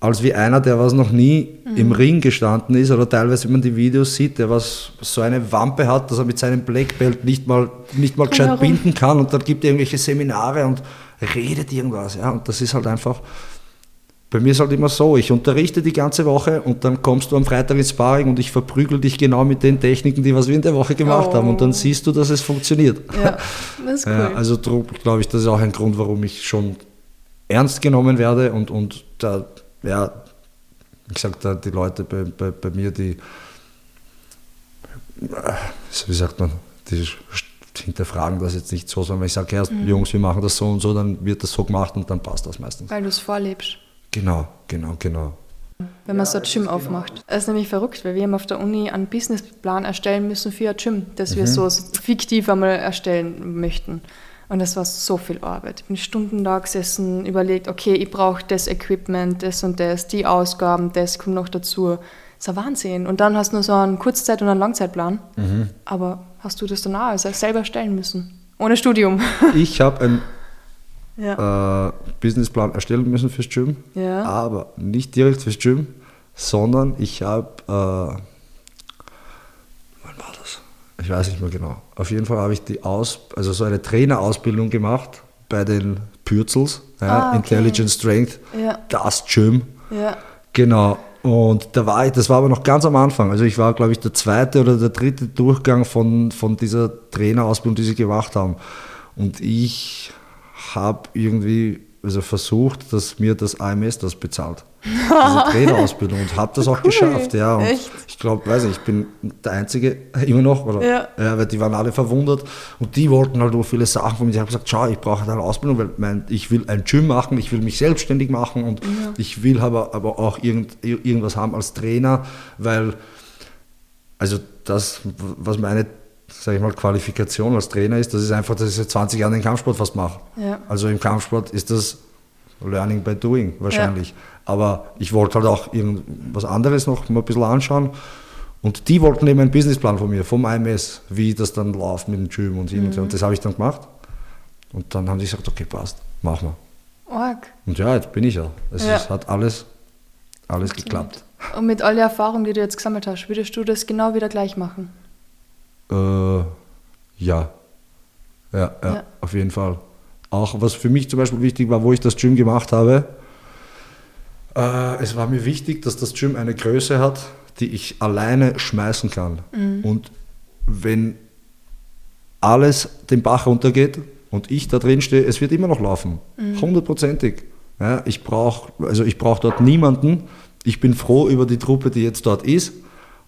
Speaker 2: als wie einer, der was noch nie im Ring gestanden ist oder teilweise, wenn man die Videos sieht, der was so eine Wampe hat, dass er mit seinem Black Belt nicht mal, nicht mal gescheit
Speaker 1: Warum?
Speaker 2: binden kann und dann gibt er irgendwelche Seminare und redet irgendwas. Ja, und das ist halt einfach, bei mir ist halt immer so, ich unterrichte die ganze Woche und dann kommst du am Freitag ins Sparring und ich verprügel dich genau mit den Techniken, die was wir in der Woche gemacht
Speaker 1: Oh.
Speaker 2: haben und dann siehst du, dass es funktioniert.
Speaker 1: Ja, das ist cool.
Speaker 2: Ja, also glaube ich, das ist auch ein Grund, warum ich schon ernst genommen werde und, und da, ja, wie gesagt, die Leute bei, bei, bei mir, die, äh, wie sagt man, die hinterfragen das jetzt nicht so, sondern wenn ich sage, ja,
Speaker 1: Mhm.
Speaker 2: Jungs, wir machen das so und so, dann wird das so gemacht und dann passt das meistens.
Speaker 1: Weil du es vorlebst,
Speaker 2: Genau, genau, genau.
Speaker 1: wenn man so ein Gym aufmacht. Das ist nämlich verrückt, weil wir haben auf der Uni einen Businessplan erstellen müssen für ein Gym, das
Speaker 2: Mhm.
Speaker 1: wir so fiktiv einmal erstellen möchten. Und das war so viel Arbeit. Ich bin Stunden da gesessen, überlegt, okay, ich brauche das Equipment, das und das, die Ausgaben, das kommt noch dazu. Das ist ein Wahnsinn. Und dann hast du nur so einen Kurzzeit- und einen Langzeitplan.
Speaker 2: Mhm.
Speaker 1: Aber hast du das dann auch also selber erstellen müssen? Ohne Studium.
Speaker 2: Ich habe einen
Speaker 1: ja.
Speaker 2: äh, Businessplan erstellen müssen fürs Gym,
Speaker 1: Ja.
Speaker 2: aber nicht direkt fürs Gym, sondern ich habe, äh, wann war das? Ich weiß nicht mehr genau. Auf jeden Fall habe ich die Aus, also so eine Trainerausbildung gemacht bei den Pürzels, ja,
Speaker 1: Ah, okay.
Speaker 2: Intelligent Strength,
Speaker 1: Ja.
Speaker 2: das Gym.
Speaker 1: ja.
Speaker 2: Genau. Und da war ich, das war aber noch ganz am Anfang. Also ich war, glaube ich, der zweite oder der dritte Durchgang von, von dieser Trainerausbildung, die sie gemacht haben. Und ich habe irgendwie also versucht, dass mir das AMS das bezahlt. Diese Trainerausbildung und habe das auch cool. geschafft. Ja, und Echt? ich glaube, weiß ich, ich bin der Einzige immer noch, oder, ja. ja. weil die waren alle verwundert und die wollten halt auch viele Sachen von mir. Ich habe gesagt, schau, ich brauche halt eine Ausbildung, weil mein, ich will ein Gym machen, ich will mich selbstständig machen und ja. ich will aber, aber auch irgend, irgendwas haben als Trainer, weil also das, was meine sage ich mal, Qualifikation als Trainer ist, das ist einfach, dass ich seit 20 Jahren den Kampfsport fast mache. Ja. Also im Kampfsport ist das Learning by Doing wahrscheinlich. Aber ich wollte halt auch irgendwas anderes noch mal ein bisschen anschauen. Und die wollten eben einen Businessplan von mir, vom IMS, wie das dann läuft mit dem Gym und hin mhm. und Und das habe ich dann gemacht. Und dann haben die gesagt, okay, passt, machen wir. Org. Und ja, jetzt bin ich ja. Es ja. Ist, hat alles, alles geklappt.
Speaker 1: Und mit all der Erfahrung, die du jetzt gesammelt hast, würdest du das genau wieder gleich machen?
Speaker 2: Äh, ja. ja. Ja, ja, auf jeden Fall. Auch was für mich zum Beispiel wichtig war, wo ich das Gym gemacht habe, äh, es war mir wichtig, dass das Gym eine Größe hat, die ich alleine schmeißen kann. Mhm. Und wenn alles den Bach runtergeht und ich da drin stehe, es wird immer noch laufen. Mhm. Hundertprozentig. Ja, ich brauche also brauch dort niemanden. Ich bin froh über die Truppe, die jetzt dort ist.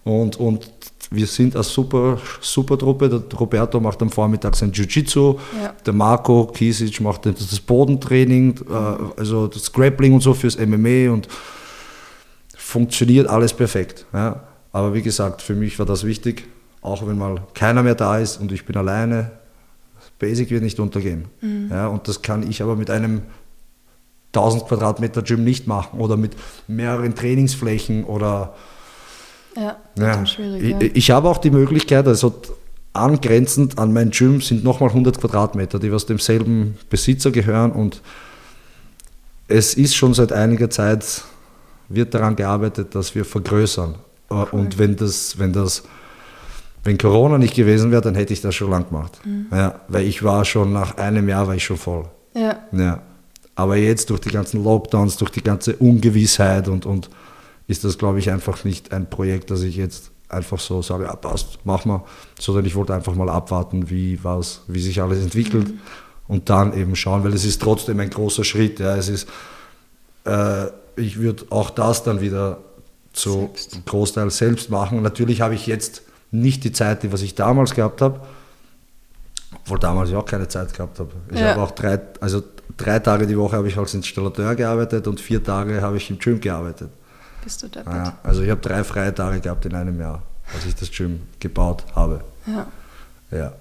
Speaker 2: Und, und wir sind eine super, super Truppe. Der Roberto macht am Vormittag sein Jiu-Jitsu, ja. der Marco Kisic macht das Bodentraining, äh, also das Grappling und so fürs MMA und funktioniert alles perfekt. Ja. Aber wie gesagt, für mich war das wichtig, auch wenn mal keiner mehr da ist und ich bin alleine, Basic wird nicht untergehen. Mhm. Ja, und das kann ich aber mit einem 1000 Quadratmeter Gym nicht machen oder mit mehreren Trainingsflächen oder ja, ja. schwierig. Ich, ja. ich habe auch die Möglichkeit, also angrenzend an mein Gym sind nochmal 100 Quadratmeter, die aus demselben Besitzer gehören und es ist schon seit einiger Zeit, wird daran gearbeitet, dass wir vergrößern. Äh, cool. Und wenn das, wenn das, wenn Corona nicht gewesen wäre, dann hätte ich das schon lang gemacht. Mhm. Ja, weil ich war schon nach einem Jahr war ich schon voll. Ja. ja. Aber jetzt durch die ganzen Lockdowns, durch die ganze Ungewissheit und, und ist das, glaube ich, einfach nicht ein Projekt, das ich jetzt einfach so sage, ja, passt, mach mal, sondern ich wollte einfach mal abwarten, wie, was, wie sich alles entwickelt mhm. und dann eben schauen, weil es ist trotzdem ein großer Schritt. Ja, es ist, äh, ich würde auch das dann wieder zu selbst. Großteil selbst machen. Natürlich habe ich jetzt nicht die Zeit, die was ich damals gehabt habe, obwohl damals ich auch keine Zeit gehabt habe. Ich ja. habe auch drei, also drei Tage die Woche habe ich als Installateur gearbeitet und vier Tage habe ich im Gym gearbeitet bist du deppert. Ja, also ich habe drei freie Tage gehabt in einem Jahr, als ich das Gym gebaut habe. Ja.
Speaker 1: Ja.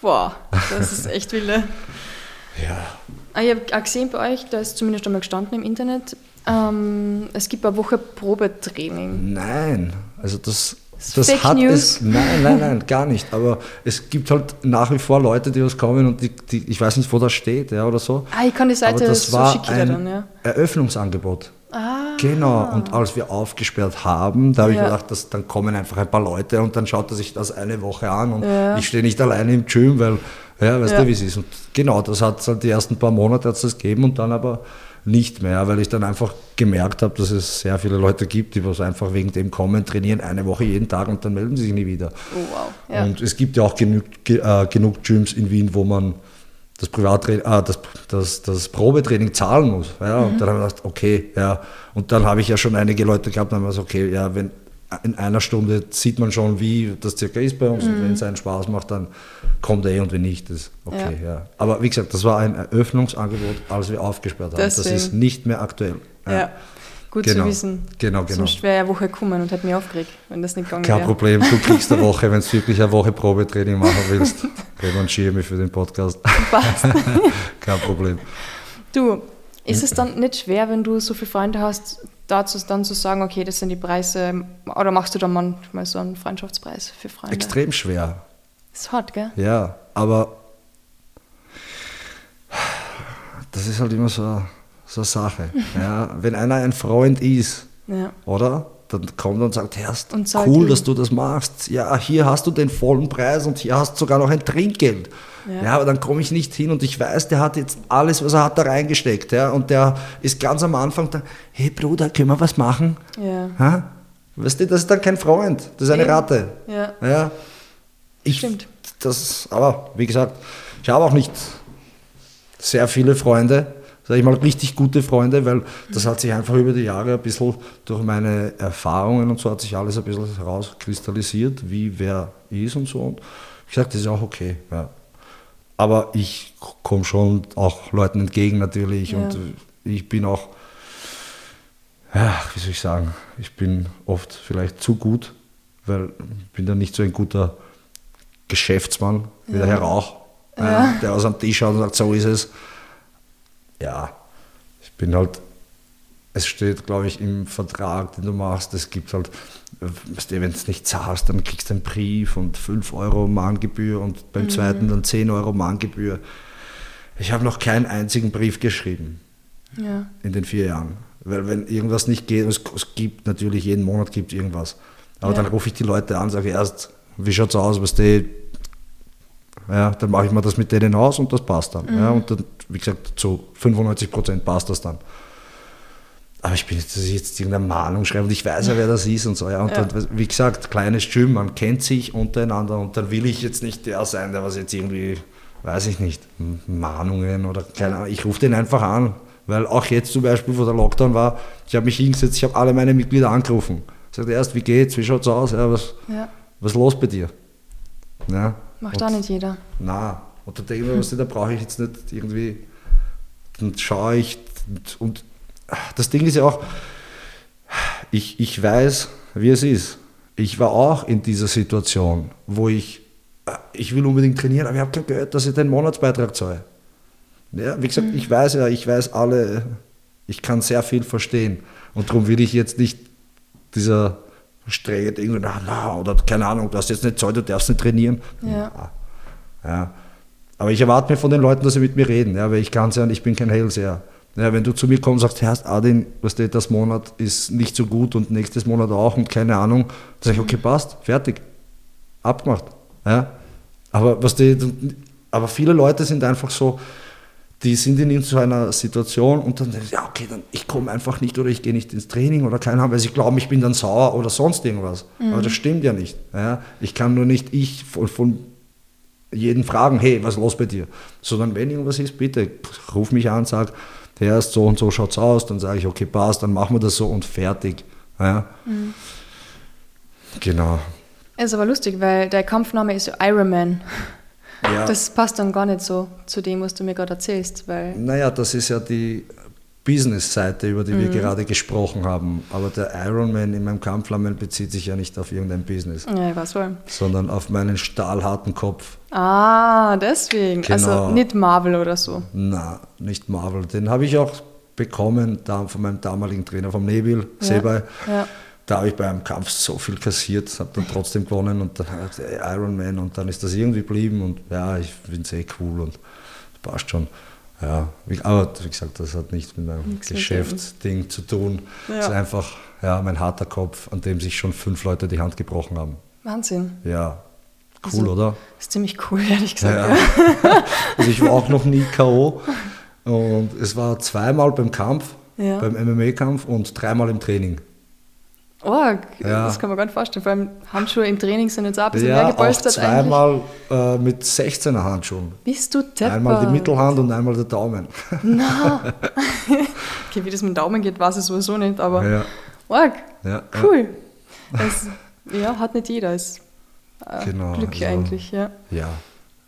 Speaker 1: Boah, das ist echt wilde. ja. Ah, ich habe auch gesehen bei euch, da ist zumindest einmal gestanden im Internet, ähm, es gibt eine Woche Probetraining.
Speaker 2: Nein, also das, das Fake hat News. es. Nein, nein, nein, gar nicht. Aber es gibt halt nach wie vor Leute, die was kommen und die, die, ich weiß nicht, wo das steht ja, oder so.
Speaker 1: Ah, ich kann die Seite
Speaker 2: Aber das so war ein dann, ja. Eröffnungsangebot. Ah. Genau, und als wir aufgesperrt haben, da habe ja. ich gedacht, dass, dann kommen einfach ein paar Leute und dann schaut er sich das eine Woche an und ja. ich stehe nicht alleine im Gym, weil, ja, weißt ja. du, wie es ist. Und genau, das hat es halt die ersten paar Monate hat's das gegeben und dann aber nicht mehr, weil ich dann einfach gemerkt habe, dass es sehr viele Leute gibt, die was einfach wegen dem kommen, trainieren eine Woche jeden Tag und dann melden sie sich nie wieder. Oh, wow. Und es gibt ja auch genug, äh, genug Gyms in Wien, wo man das Privattraining, ah, das, das, das Probetraining zahlen muss. Ja, mhm. Und dann habe ich gedacht, okay, ja. Und dann habe ich ja schon einige Leute gehabt, dann habe ich gesagt, okay, ja, wenn in einer Stunde sieht man schon, wie das circa ist bei uns. Mhm. Und wenn es einen Spaß macht, dann kommt er eh und wenn nicht, ist okay, ja. ja. Aber wie gesagt, das war ein Eröffnungsangebot, als wir aufgesperrt haben. Deswegen. Das ist nicht mehr aktuell.
Speaker 1: Ja. ja. Gut genau. zu wissen. Genau, genau. Sonst wäre eine Woche gekommen und hätte mich aufgeregt, wenn das nicht gegangen
Speaker 2: Kein
Speaker 1: wäre.
Speaker 2: Problem, du kriegst eine Woche, wenn du wirklich eine Woche Probetraining machen willst. Revanchiere mich für den Podcast. Passt. Kein Problem.
Speaker 1: Du, ist es dann nicht schwer, wenn du so viele Freunde hast, dazu dann zu sagen, okay, das sind die Preise, oder machst du dann manchmal so einen Freundschaftspreis für Freunde?
Speaker 2: Extrem schwer.
Speaker 1: Ist hart, gell?
Speaker 2: Ja, aber das ist halt immer so so Sache. Ja, wenn einer ein Freund ist, ja. oder? Dann kommt er und sagt, Herrst, cool, dass du das machst. Ja, hier hast du den vollen Preis und hier hast du sogar noch ein Trinkgeld. Ja, ja aber dann komme ich nicht hin und ich weiß, der hat jetzt alles, was er hat, da reingesteckt. Ja, und der ist ganz am Anfang da, hey Bruder, können wir was machen? Ja. Ha? Weißt du, das ist dann kein Freund, das ist eine Ratte. Ja. ja. Ich, Stimmt. Das, aber wie gesagt, ich habe auch nicht sehr viele Freunde sage ich mal, richtig gute Freunde, weil das hat sich einfach über die Jahre ein bisschen durch meine Erfahrungen und so hat sich alles ein bisschen herauskristallisiert, wie wer ist und so. Und ich sage, das ist auch okay. Ja. Aber ich komme schon auch Leuten entgegen natürlich ja. und ich bin auch, ja, wie soll ich sagen, ich bin oft vielleicht zu gut, weil ich bin dann nicht so ein guter Geschäftsmann wie der Herr Rauch, der aus dem Tisch schaut und sagt, so ist es. Ja, ich bin halt, es steht, glaube ich, im Vertrag, den du machst, es gibt halt, wenn du es nicht zahlst, dann kriegst du einen Brief und 5 Euro Mahngebühr und beim mhm. zweiten dann 10 Euro Mahngebühr. Ich habe noch keinen einzigen Brief geschrieben ja. in den vier Jahren. Weil wenn irgendwas nicht geht, es, es gibt natürlich, jeden Monat gibt irgendwas. Aber ja. dann rufe ich die Leute an, sage erst, wie schaut es aus, was die, ja, dann mache ich mir das mit denen aus und das passt dann. Mhm. Ja, und dann, wie gesagt, zu 95 Prozent passt das dann. Aber ich bin jetzt, dass ich jetzt irgendeine Mahnung schreibe und ich weiß ja, wer das ist und so. Ja. Und ja. Dann, wie gesagt, kleines Gym, man kennt sich untereinander und dann will ich jetzt nicht der sein, der was jetzt irgendwie, weiß ich nicht, Mahnungen oder keine Ahnung. Ich rufe den einfach an. Weil auch jetzt zum Beispiel, wo der Lockdown war, ich habe mich hingesetzt, ich habe alle meine Mitglieder angerufen. Ich sagte erst, wie geht's, wie schaut's aus, ja, was, ja. was ist los bei dir?
Speaker 1: Ja. Macht auch nicht jeder.
Speaker 2: Na, und da denke ich mir, da brauche ich jetzt nicht irgendwie, dann schaue ich und, und das Ding ist ja auch, ich, ich weiß, wie es ist. Ich war auch in dieser Situation, wo ich, ich will unbedingt trainieren, aber ich habe kein Geld, dass ich den Monatsbeitrag zahle. Ja, wie gesagt, mhm. ich weiß ja, ich weiß alle, ich kann sehr viel verstehen. Und darum will ich jetzt nicht dieser strenge Ding, na, na, oder keine Ahnung, du hast jetzt nicht Zeit, du darfst nicht trainieren. Ja. ja. Aber ich erwarte mir von den Leuten, dass sie mit mir reden, ja, weil ich kann es ja, ich bin kein Hellseher. Ja, wenn du zu mir kommst und sagst, Herr Adin, was du, das Monat ist nicht so gut und nächstes Monat auch und keine Ahnung, dann sage ich, okay, passt, fertig, abgemacht. Ja. Aber, was die, aber viele Leute sind einfach so, die sind in so einer Situation und dann denken sie, ja, okay, dann ich komme einfach nicht oder ich gehe nicht ins Training oder keine Ahnung, weil sie glauben, ich bin dann sauer oder sonst irgendwas. Mhm. Aber das stimmt ja nicht. Ja? Ich kann nur nicht ich von, von jedem fragen, hey, was ist los bei dir? Sondern wenn irgendwas ist, bitte ruf mich an, sag, der erst so und so schaut es aus, dann sage ich, okay, passt, dann machen wir das so und fertig. Ja? Mhm. Genau.
Speaker 1: Es ist aber lustig, weil der Kampfname ist Iron Man. Ja. Das passt dann gar nicht so zu dem, was du mir gerade erzählst. Weil
Speaker 2: naja, das ist ja die Business-Seite, über die mhm. wir gerade gesprochen haben. Aber der Ironman in meinem Kampflammen bezieht sich ja nicht auf irgendein Business.
Speaker 1: Ja, weiß wohl.
Speaker 2: Sondern auf meinen stahlharten Kopf.
Speaker 1: Ah, deswegen. Also genau. Also nicht Marvel oder so.
Speaker 2: Na, nicht Marvel. Den habe ich auch bekommen von meinem damaligen Trainer vom Nebil, ja. Sebay. Ja da habe ich beim Kampf so viel kassiert, habe dann trotzdem gewonnen und dann Ironman und dann ist das irgendwie geblieben und ja, ich finde es eh cool und passt schon. Ja, aber wie gesagt, das hat nichts mit meinem Geschäftsding zu tun. Es ja. ist einfach ja, mein harter Kopf, an dem sich schon fünf Leute die Hand gebrochen haben.
Speaker 1: Wahnsinn.
Speaker 2: Ja, cool, also, oder?
Speaker 1: Ist ziemlich cool, ehrlich gesagt.
Speaker 2: Ja. also ich war auch noch nie K.O. und es war zweimal beim Kampf, beim MMA-Kampf und dreimal im Training.
Speaker 1: Oh, ja. das kann man gar nicht vorstellen. Vor allem Handschuhe im Training sind jetzt auch ein bisschen ja, mehr gepolstert.
Speaker 2: Auch zweimal äh, mit 16er Handschuhen.
Speaker 1: Bist du deppert?
Speaker 2: Einmal die Mittelhand und einmal der Daumen.
Speaker 1: Na. okay, wie das mit dem Daumen geht, weiß ich sowieso nicht, aber ja. Org. Ja, cool. Das, ja, hat nicht jeder. Ist äh, genau, Glück also, eigentlich, ja.
Speaker 2: Ja.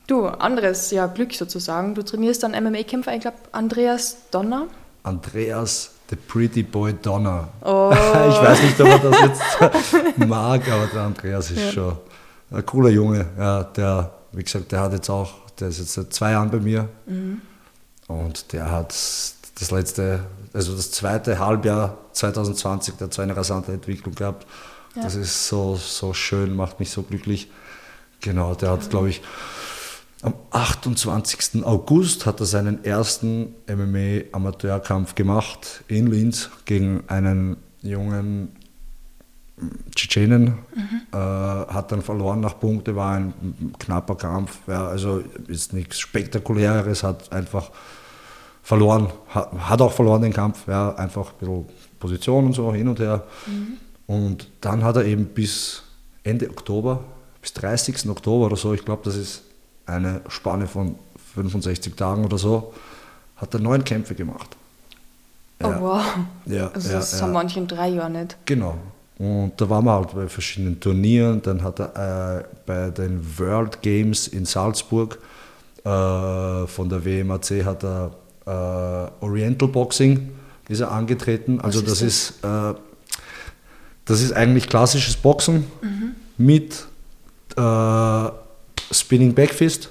Speaker 1: Du, anderes ja, Glück sozusagen. Du trainierst dann MMA-Kämpfer, ich glaube, Andreas Donner.
Speaker 2: Andreas The Pretty Boy Donner. Oh. Ich weiß nicht, ob er das jetzt mag, aber der Andreas ist ja. schon ein cooler Junge. Ja, der, wie gesagt, der hat jetzt auch, der ist jetzt seit zwei Jahren bei mir mhm. und der hat das letzte, also das zweite Halbjahr 2020, der hat so eine rasante Entwicklung gehabt. Ja. Das ist so, so schön, macht mich so glücklich. Genau, der hat, glaube ich, am 28. August hat er seinen ersten MMA-Amateurkampf gemacht in Linz gegen einen jungen Tschetschenen. Mhm. Äh, hat dann verloren nach Punkte, war ein knapper Kampf. Ja, also ist nichts Spektakuläres, hat einfach verloren, hat, hat, auch verloren den Kampf, ja, einfach ein bisschen Position und so hin und her. Mhm. Und dann hat er eben bis Ende Oktober, bis 30. Oktober oder so, ich glaube, das ist eine Spanne von 65 Tagen oder so, hat er neun Kämpfe gemacht.
Speaker 1: Oh wow.
Speaker 2: Ja,
Speaker 1: Also
Speaker 2: ja,
Speaker 1: das
Speaker 2: ja.
Speaker 1: haben manche in drei Jahren nicht.
Speaker 2: Genau. Und da waren wir halt bei verschiedenen Turnieren. Dann hat er äh, bei den World Games in Salzburg äh, von der WMAC hat er äh, Oriental Boxing ist er angetreten. Also
Speaker 1: ist
Speaker 2: das
Speaker 1: das?
Speaker 2: ist äh, das ist eigentlich klassisches Boxen mit äh, Spinning Backfist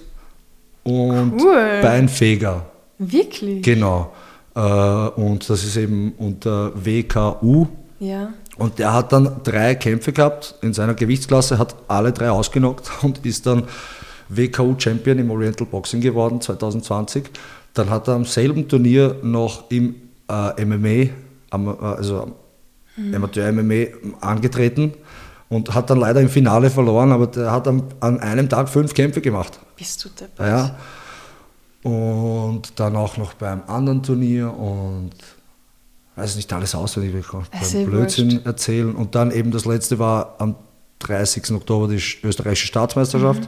Speaker 2: und
Speaker 1: Cool.
Speaker 2: Beinfeger.
Speaker 1: Wirklich?
Speaker 2: Genau. Äh, und das ist eben unter WKU.
Speaker 1: ja.
Speaker 2: Und der hat dann drei Kämpfe gehabt in seiner Gewichtsklasse, hat alle drei ausgenockt und ist dann WKU-Champion im Oriental Boxing geworden 2020. Dann hat er am selben Turnier noch im äh, MMA, am, äh, also Amateur-MMA angetreten und hat dann leider im Finale verloren, aber der hat am, an einem Tag fünf Kämpfe gemacht.
Speaker 1: Bist du deppert?
Speaker 2: Ja. Und dann auch noch beim anderen Turnier und weiß nicht alles auswendig, ich kann
Speaker 1: eh
Speaker 2: Blödsinn
Speaker 1: wurscht.
Speaker 2: erzählen. Und dann eben das letzte war am 30. Oktober die österreichische Staatsmeisterschaft,
Speaker 1: Mhm.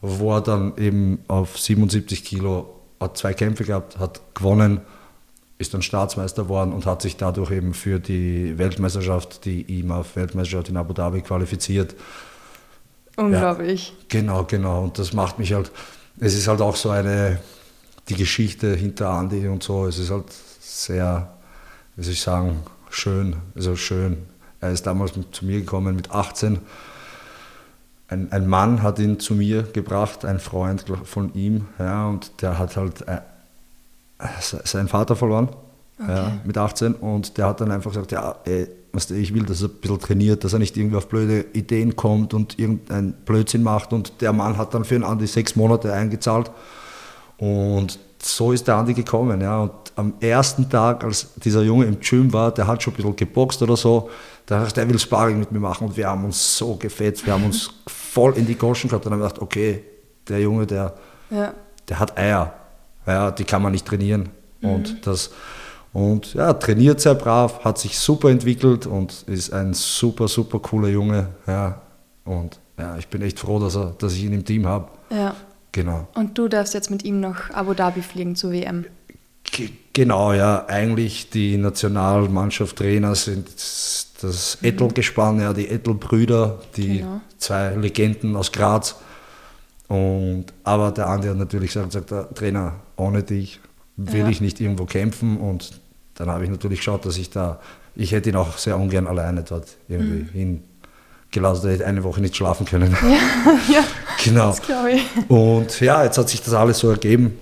Speaker 2: wo er dann eben auf 77 Kilo hat zwei Kämpfe gehabt, hat gewonnen, ist dann Staatsmeister geworden und hat sich dadurch eben für die Weltmeisterschaft, die IMAF-Weltmeisterschaft in Abu Dhabi qualifiziert.
Speaker 1: Unglaublich.
Speaker 2: Genau, genau. Und das macht mich halt, es ist halt auch so eine, die Geschichte hinter Andi und so, es ist halt sehr, wie soll ich sagen, schön, also schön. Er ist damals mit, zu mir gekommen mit 18. Ein, ein Mann hat ihn zu mir gebracht, ein Freund von ihm, ja, und der hat halt äh, seinen Vater verloren ja, mit 18 und der hat dann einfach gesagt, ja, ey, weißt du, ich will, dass er ein bisschen trainiert, dass er nicht irgendwie auf blöde Ideen kommt und irgendeinen Blödsinn macht. Und der Mann hat dann für den Andi sechs Monate eingezahlt. Und so ist der Andi gekommen, ja, und am ersten Tag, als dieser Junge im Gym war, der hat schon ein bisschen geboxt oder so, der hat gesagt, der will Sparring mit mir machen. Und wir haben uns so gefetzt, wir haben uns voll in die Goschen gehabt und haben gedacht, okay, der Junge, der,
Speaker 1: Ja.
Speaker 2: der hat Eier. Ja, die kann man nicht trainieren. Und das und ja, trainiert sehr brav, hat sich super entwickelt und ist ein super, super cooler Junge. Ja, und ja, ich bin echt froh, dass, er, dass ich ihn im Team habe.
Speaker 1: ja.
Speaker 2: Genau.
Speaker 1: Und du darfst jetzt mit ihm nach Abu Dhabi fliegen zur WM.
Speaker 2: Ge- Genau, ja, eigentlich die Nationalmannschaft Trainer sind das Ettel-Gespann, ja, die Ettel-Brüder, die
Speaker 1: Genau.
Speaker 2: zwei Legenden aus Graz. Und, aber der Andi hat natürlich gesagt, sagt, der Trainer, ohne dich will
Speaker 1: Ja.
Speaker 2: ich nicht irgendwo kämpfen. Und dann habe ich natürlich geschaut, dass ich da, ich hätte ihn auch sehr ungern alleine dort irgendwie
Speaker 1: Mhm.
Speaker 2: hingelassen, da hätte ich eine Woche nicht schlafen können.
Speaker 1: ja,
Speaker 2: genau.
Speaker 1: glaube ich.
Speaker 2: Und ja, jetzt hat sich das alles so ergeben,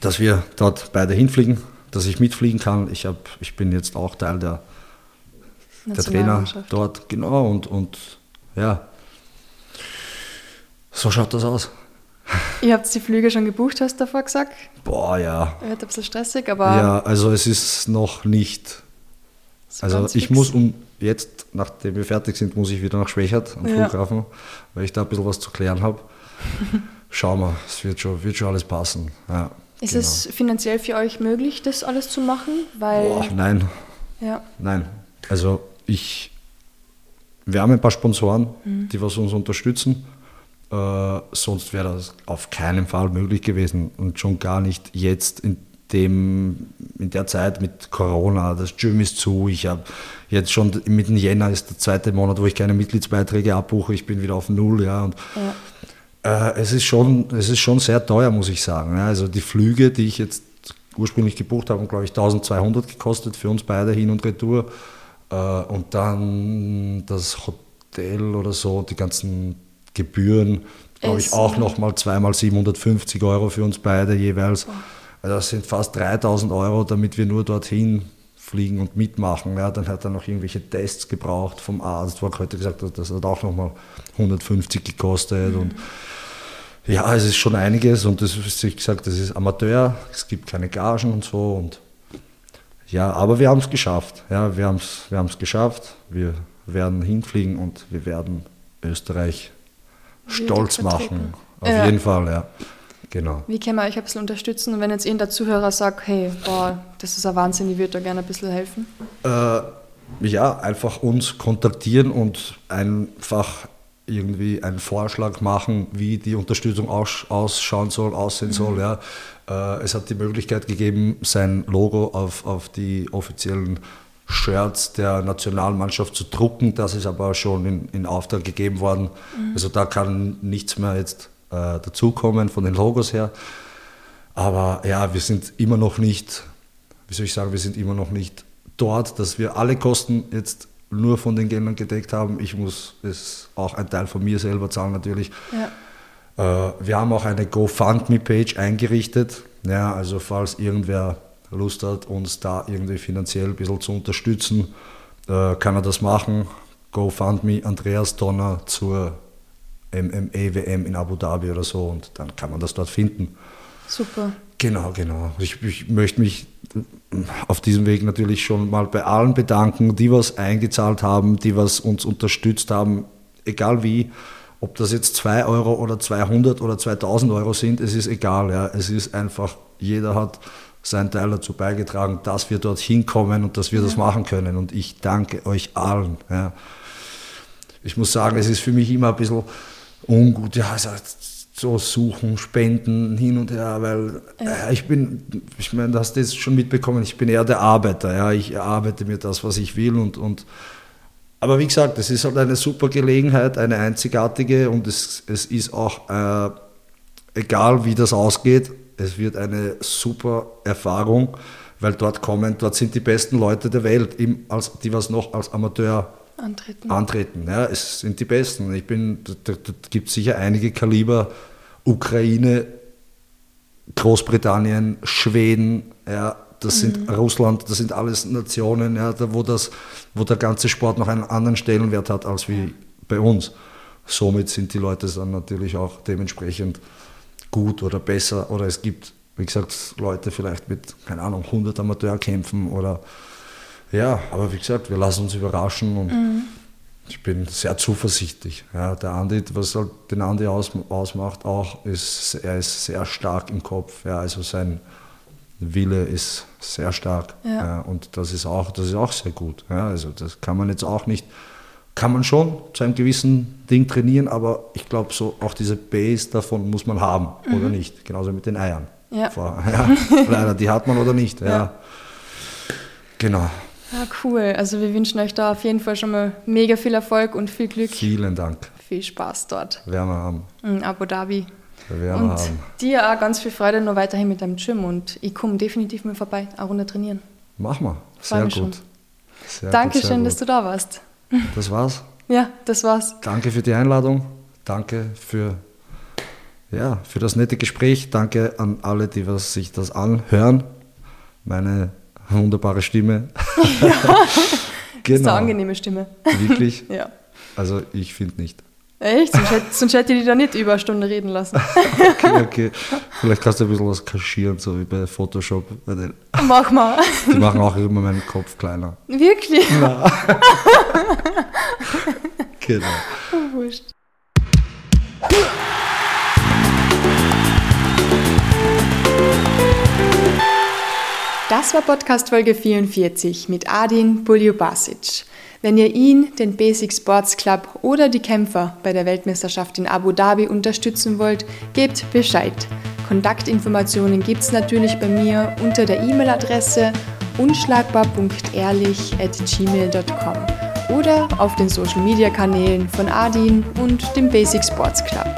Speaker 2: dass wir dort beide hinfliegen, dass ich mitfliegen kann. Ich, hab, ich bin jetzt auch Teil der, der Trainer dort, genau. Und, und ja, so schaut das aus.
Speaker 1: Ihr habt die Flüge schon gebucht, hast du davor gesagt.
Speaker 2: Boah, ja.
Speaker 1: Wird ein bisschen stressig, aber
Speaker 2: Ja, also es ist noch nicht.
Speaker 1: so
Speaker 2: Also ich
Speaker 1: fix.
Speaker 2: muss um jetzt, nachdem wir fertig sind, muss ich wieder nach Schwächert am
Speaker 1: Ja.
Speaker 2: Flughafen, weil ich da ein bisschen was zu klären habe. Schauen wir, es wird schon, wird schon alles passen. Ja,
Speaker 1: Ist
Speaker 2: genau.
Speaker 1: es finanziell für euch möglich, das alles zu machen? Weil,
Speaker 2: Boah, nein,
Speaker 1: ja,
Speaker 2: nein. Also ich, wir haben ein paar Sponsoren,
Speaker 1: Mhm.
Speaker 2: die was uns unterstützen. Äh, sonst wäre das auf keinen Fall möglich gewesen und schon gar nicht jetzt in dem in der Zeit mit Corona. Das Gym ist zu. Ich habe jetzt schon mitten Jänner ist der zweite Monat, wo ich keine Mitgliedsbeiträge abbuche. Ich bin wieder auf null, ja und
Speaker 1: ja.
Speaker 2: äh, es, ist schon, es ist schon sehr teuer, muss ich sagen. Ja, also die Flüge, die ich jetzt ursprünglich gebucht habe, haben, glaube ich, 1200 gekostet für uns beide hin und retour. Äh, und dann das Hotel oder so, die ganzen Gebühren, glaube ich, auch nochmal zweimal 750 Euro für uns beide jeweils. Also das sind fast 3000 Euro, damit wir nur dorthin fliegen und mitmachen. Ja, dann hat er noch irgendwelche Tests gebraucht vom Arzt, wo er heute gesagt hat, das hat auch nochmal 150 gekostet. Und ja, es ist schon einiges und das ist, wie gesagt, das ist Amateur, es gibt keine Gagen und so. Und ja, aber wir haben es geschafft. Ja, wir haben es wir haben's geschafft. Wir werden hinfliegen und wir werden Österreich stolz machen. Auf
Speaker 1: Ja.
Speaker 2: jeden Fall, ja. Genau.
Speaker 1: Wie kann man euch ein bisschen unterstützen? Und wenn jetzt irgendein Zuhörer sagt, hey, boah, das ist ein Wahnsinn, ich würde da gerne ein bisschen helfen.
Speaker 2: Äh, ja, einfach uns kontaktieren und einfach irgendwie einen Vorschlag machen, wie die Unterstützung aus, ausschauen soll, aussehen mhm. soll. Ja. Äh, es hat die Möglichkeit gegeben, sein Logo auf, auf die offiziellen Shirts der Nationalmannschaft zu drucken. Das ist aber schon in, in Auftrag gegeben worden. Mhm. Also da kann nichts mehr jetzt äh, dazukommen von den Logos her. Aber ja, wir sind immer noch nicht, wie soll ich sagen, wir sind immer noch nicht dort, dass wir alle Kosten jetzt nur von den Geldern gedeckt haben. Ich muss es auch ein Teil von mir selber zahlen natürlich. Ja. Äh, wir haben auch eine GoFundMe-Page eingerichtet. Ja, also falls irgendwer Lust hat, uns da irgendwie finanziell ein bisschen zu unterstützen, äh, kann er das machen. GoFundMe Andreas Donner zur MMA-WM in Abu Dhabi oder so und dann kann man das dort finden.
Speaker 1: Super.
Speaker 2: Genau, genau. Ich, ich, möchte mich auf diesem Weg natürlich schon mal bei allen bedanken, die was eingezahlt haben, die was uns unterstützt haben, egal wie, ob das jetzt 2 Euro oder 200 oder 2000 Euro sind, es ist egal. Ja. Es ist einfach, jeder hat seinen Teil dazu beigetragen, dass wir dorthin kommen und dass wir ja. das machen können. Und ich danke euch allen. Ja. Ich muss sagen, es ist für mich immer ein bisschen ungut, ja, also so suchen, spenden, hin und her, weil äh, ich bin, ich meine, du hast das schon mitbekommen, ich bin eher der Arbeiter, ja, ich arbeite mir das, was ich will und, und aber wie gesagt, es ist halt eine super Gelegenheit, eine einzigartige und es, es ist auch, äh, egal wie das ausgeht, es wird eine super Erfahrung, weil dort kommen, dort sind die besten Leute der Welt, als, die was noch als Amateur antreten. antreten. Ja, es sind die Besten. Ich bin, da, da gibt es sicher einige Kaliber, Ukraine, Großbritannien, Schweden, ja, das sind mhm. Russland, das sind alles Nationen, ja, da, wo, das, wo der ganze Sport noch einen anderen Stellenwert hat als wie bei uns. Somit sind die Leute dann natürlich auch dementsprechend gut oder besser. Oder es gibt, wie gesagt, Leute vielleicht mit, keine Ahnung, 100 Amateurkämpfen oder ja, aber wie gesagt, wir lassen uns überraschen und mhm. ich bin sehr zuversichtlich. Ja, der Andi, was halt den Andi aus, ausmacht, auch ist, er ist sehr stark im Kopf. Ja, also sein Wille ist sehr stark. Ja. ja. und das ist auch, das ist auch sehr gut. Ja, also das kann man jetzt auch nicht, kann man schon zu einem gewissen Ding trainieren, aber ich glaube, so auch diese Base davon muss man haben mhm. oder nicht. Genauso mit den Eiern. Ja. Ja, leider, die hat man oder nicht. Ja. Genau.
Speaker 1: Ja, cool. Also wir wünschen euch da auf jeden Fall schon mal mega viel Erfolg und viel Glück.
Speaker 2: Vielen Dank.
Speaker 1: Viel Spaß dort.
Speaker 2: Werden wir haben.
Speaker 1: In Abu Dhabi.
Speaker 2: Werden und wir haben.
Speaker 1: dir auch ganz viel Freude noch weiterhin mit deinem Gym und ich komme definitiv mal vorbei, eine Runde trainieren.
Speaker 2: Machen wir. Sehr gut.
Speaker 1: Sehr Dankeschön, gut, dass du da warst.
Speaker 2: Das war's.
Speaker 1: Ja, das war's.
Speaker 2: Danke für die Einladung. Danke für, ja, für das nette Gespräch. Danke an alle, die was sich das anhören. Meine wunderbare Stimme. Ja,
Speaker 1: genau. Das ist eine angenehme Stimme.
Speaker 2: Wirklich?
Speaker 1: ja.
Speaker 2: Also ich finde nicht.
Speaker 1: Echt? Sonst hätte, sonst hätte ich die da nicht über eine Stunde reden lassen.
Speaker 2: okay, okay. Vielleicht kannst du ein bisschen was kaschieren, so wie bei Photoshop.
Speaker 1: Mach mal.
Speaker 2: Die machen auch immer meinen Kopf kleiner.
Speaker 1: Wirklich?
Speaker 2: Na. genau.
Speaker 1: Oh, wurscht. Das war Podcast Folge 44 mit Adin Buljubasic. Wenn ihr ihn, den Basic Sports Club oder die Kämpfer bei der Weltmeisterschaft in Abu Dhabi unterstützen wollt, gebt Bescheid. Kontaktinformationen gibt es natürlich bei mir unter der E-Mail-Adresse unschlagbar.ehrlich.gmail.com oder auf den Social-Media-Kanälen von Adin und dem Basic Sports Club.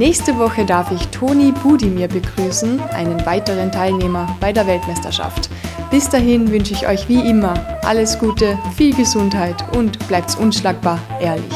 Speaker 1: Nächste Woche darf ich Toni Budimir begrüßen, einen weiteren Teilnehmer bei der Weltmeisterschaft. Bis dahin wünsche ich euch wie immer alles Gute, viel Gesundheit und bleibt unschlagbar ehrlich.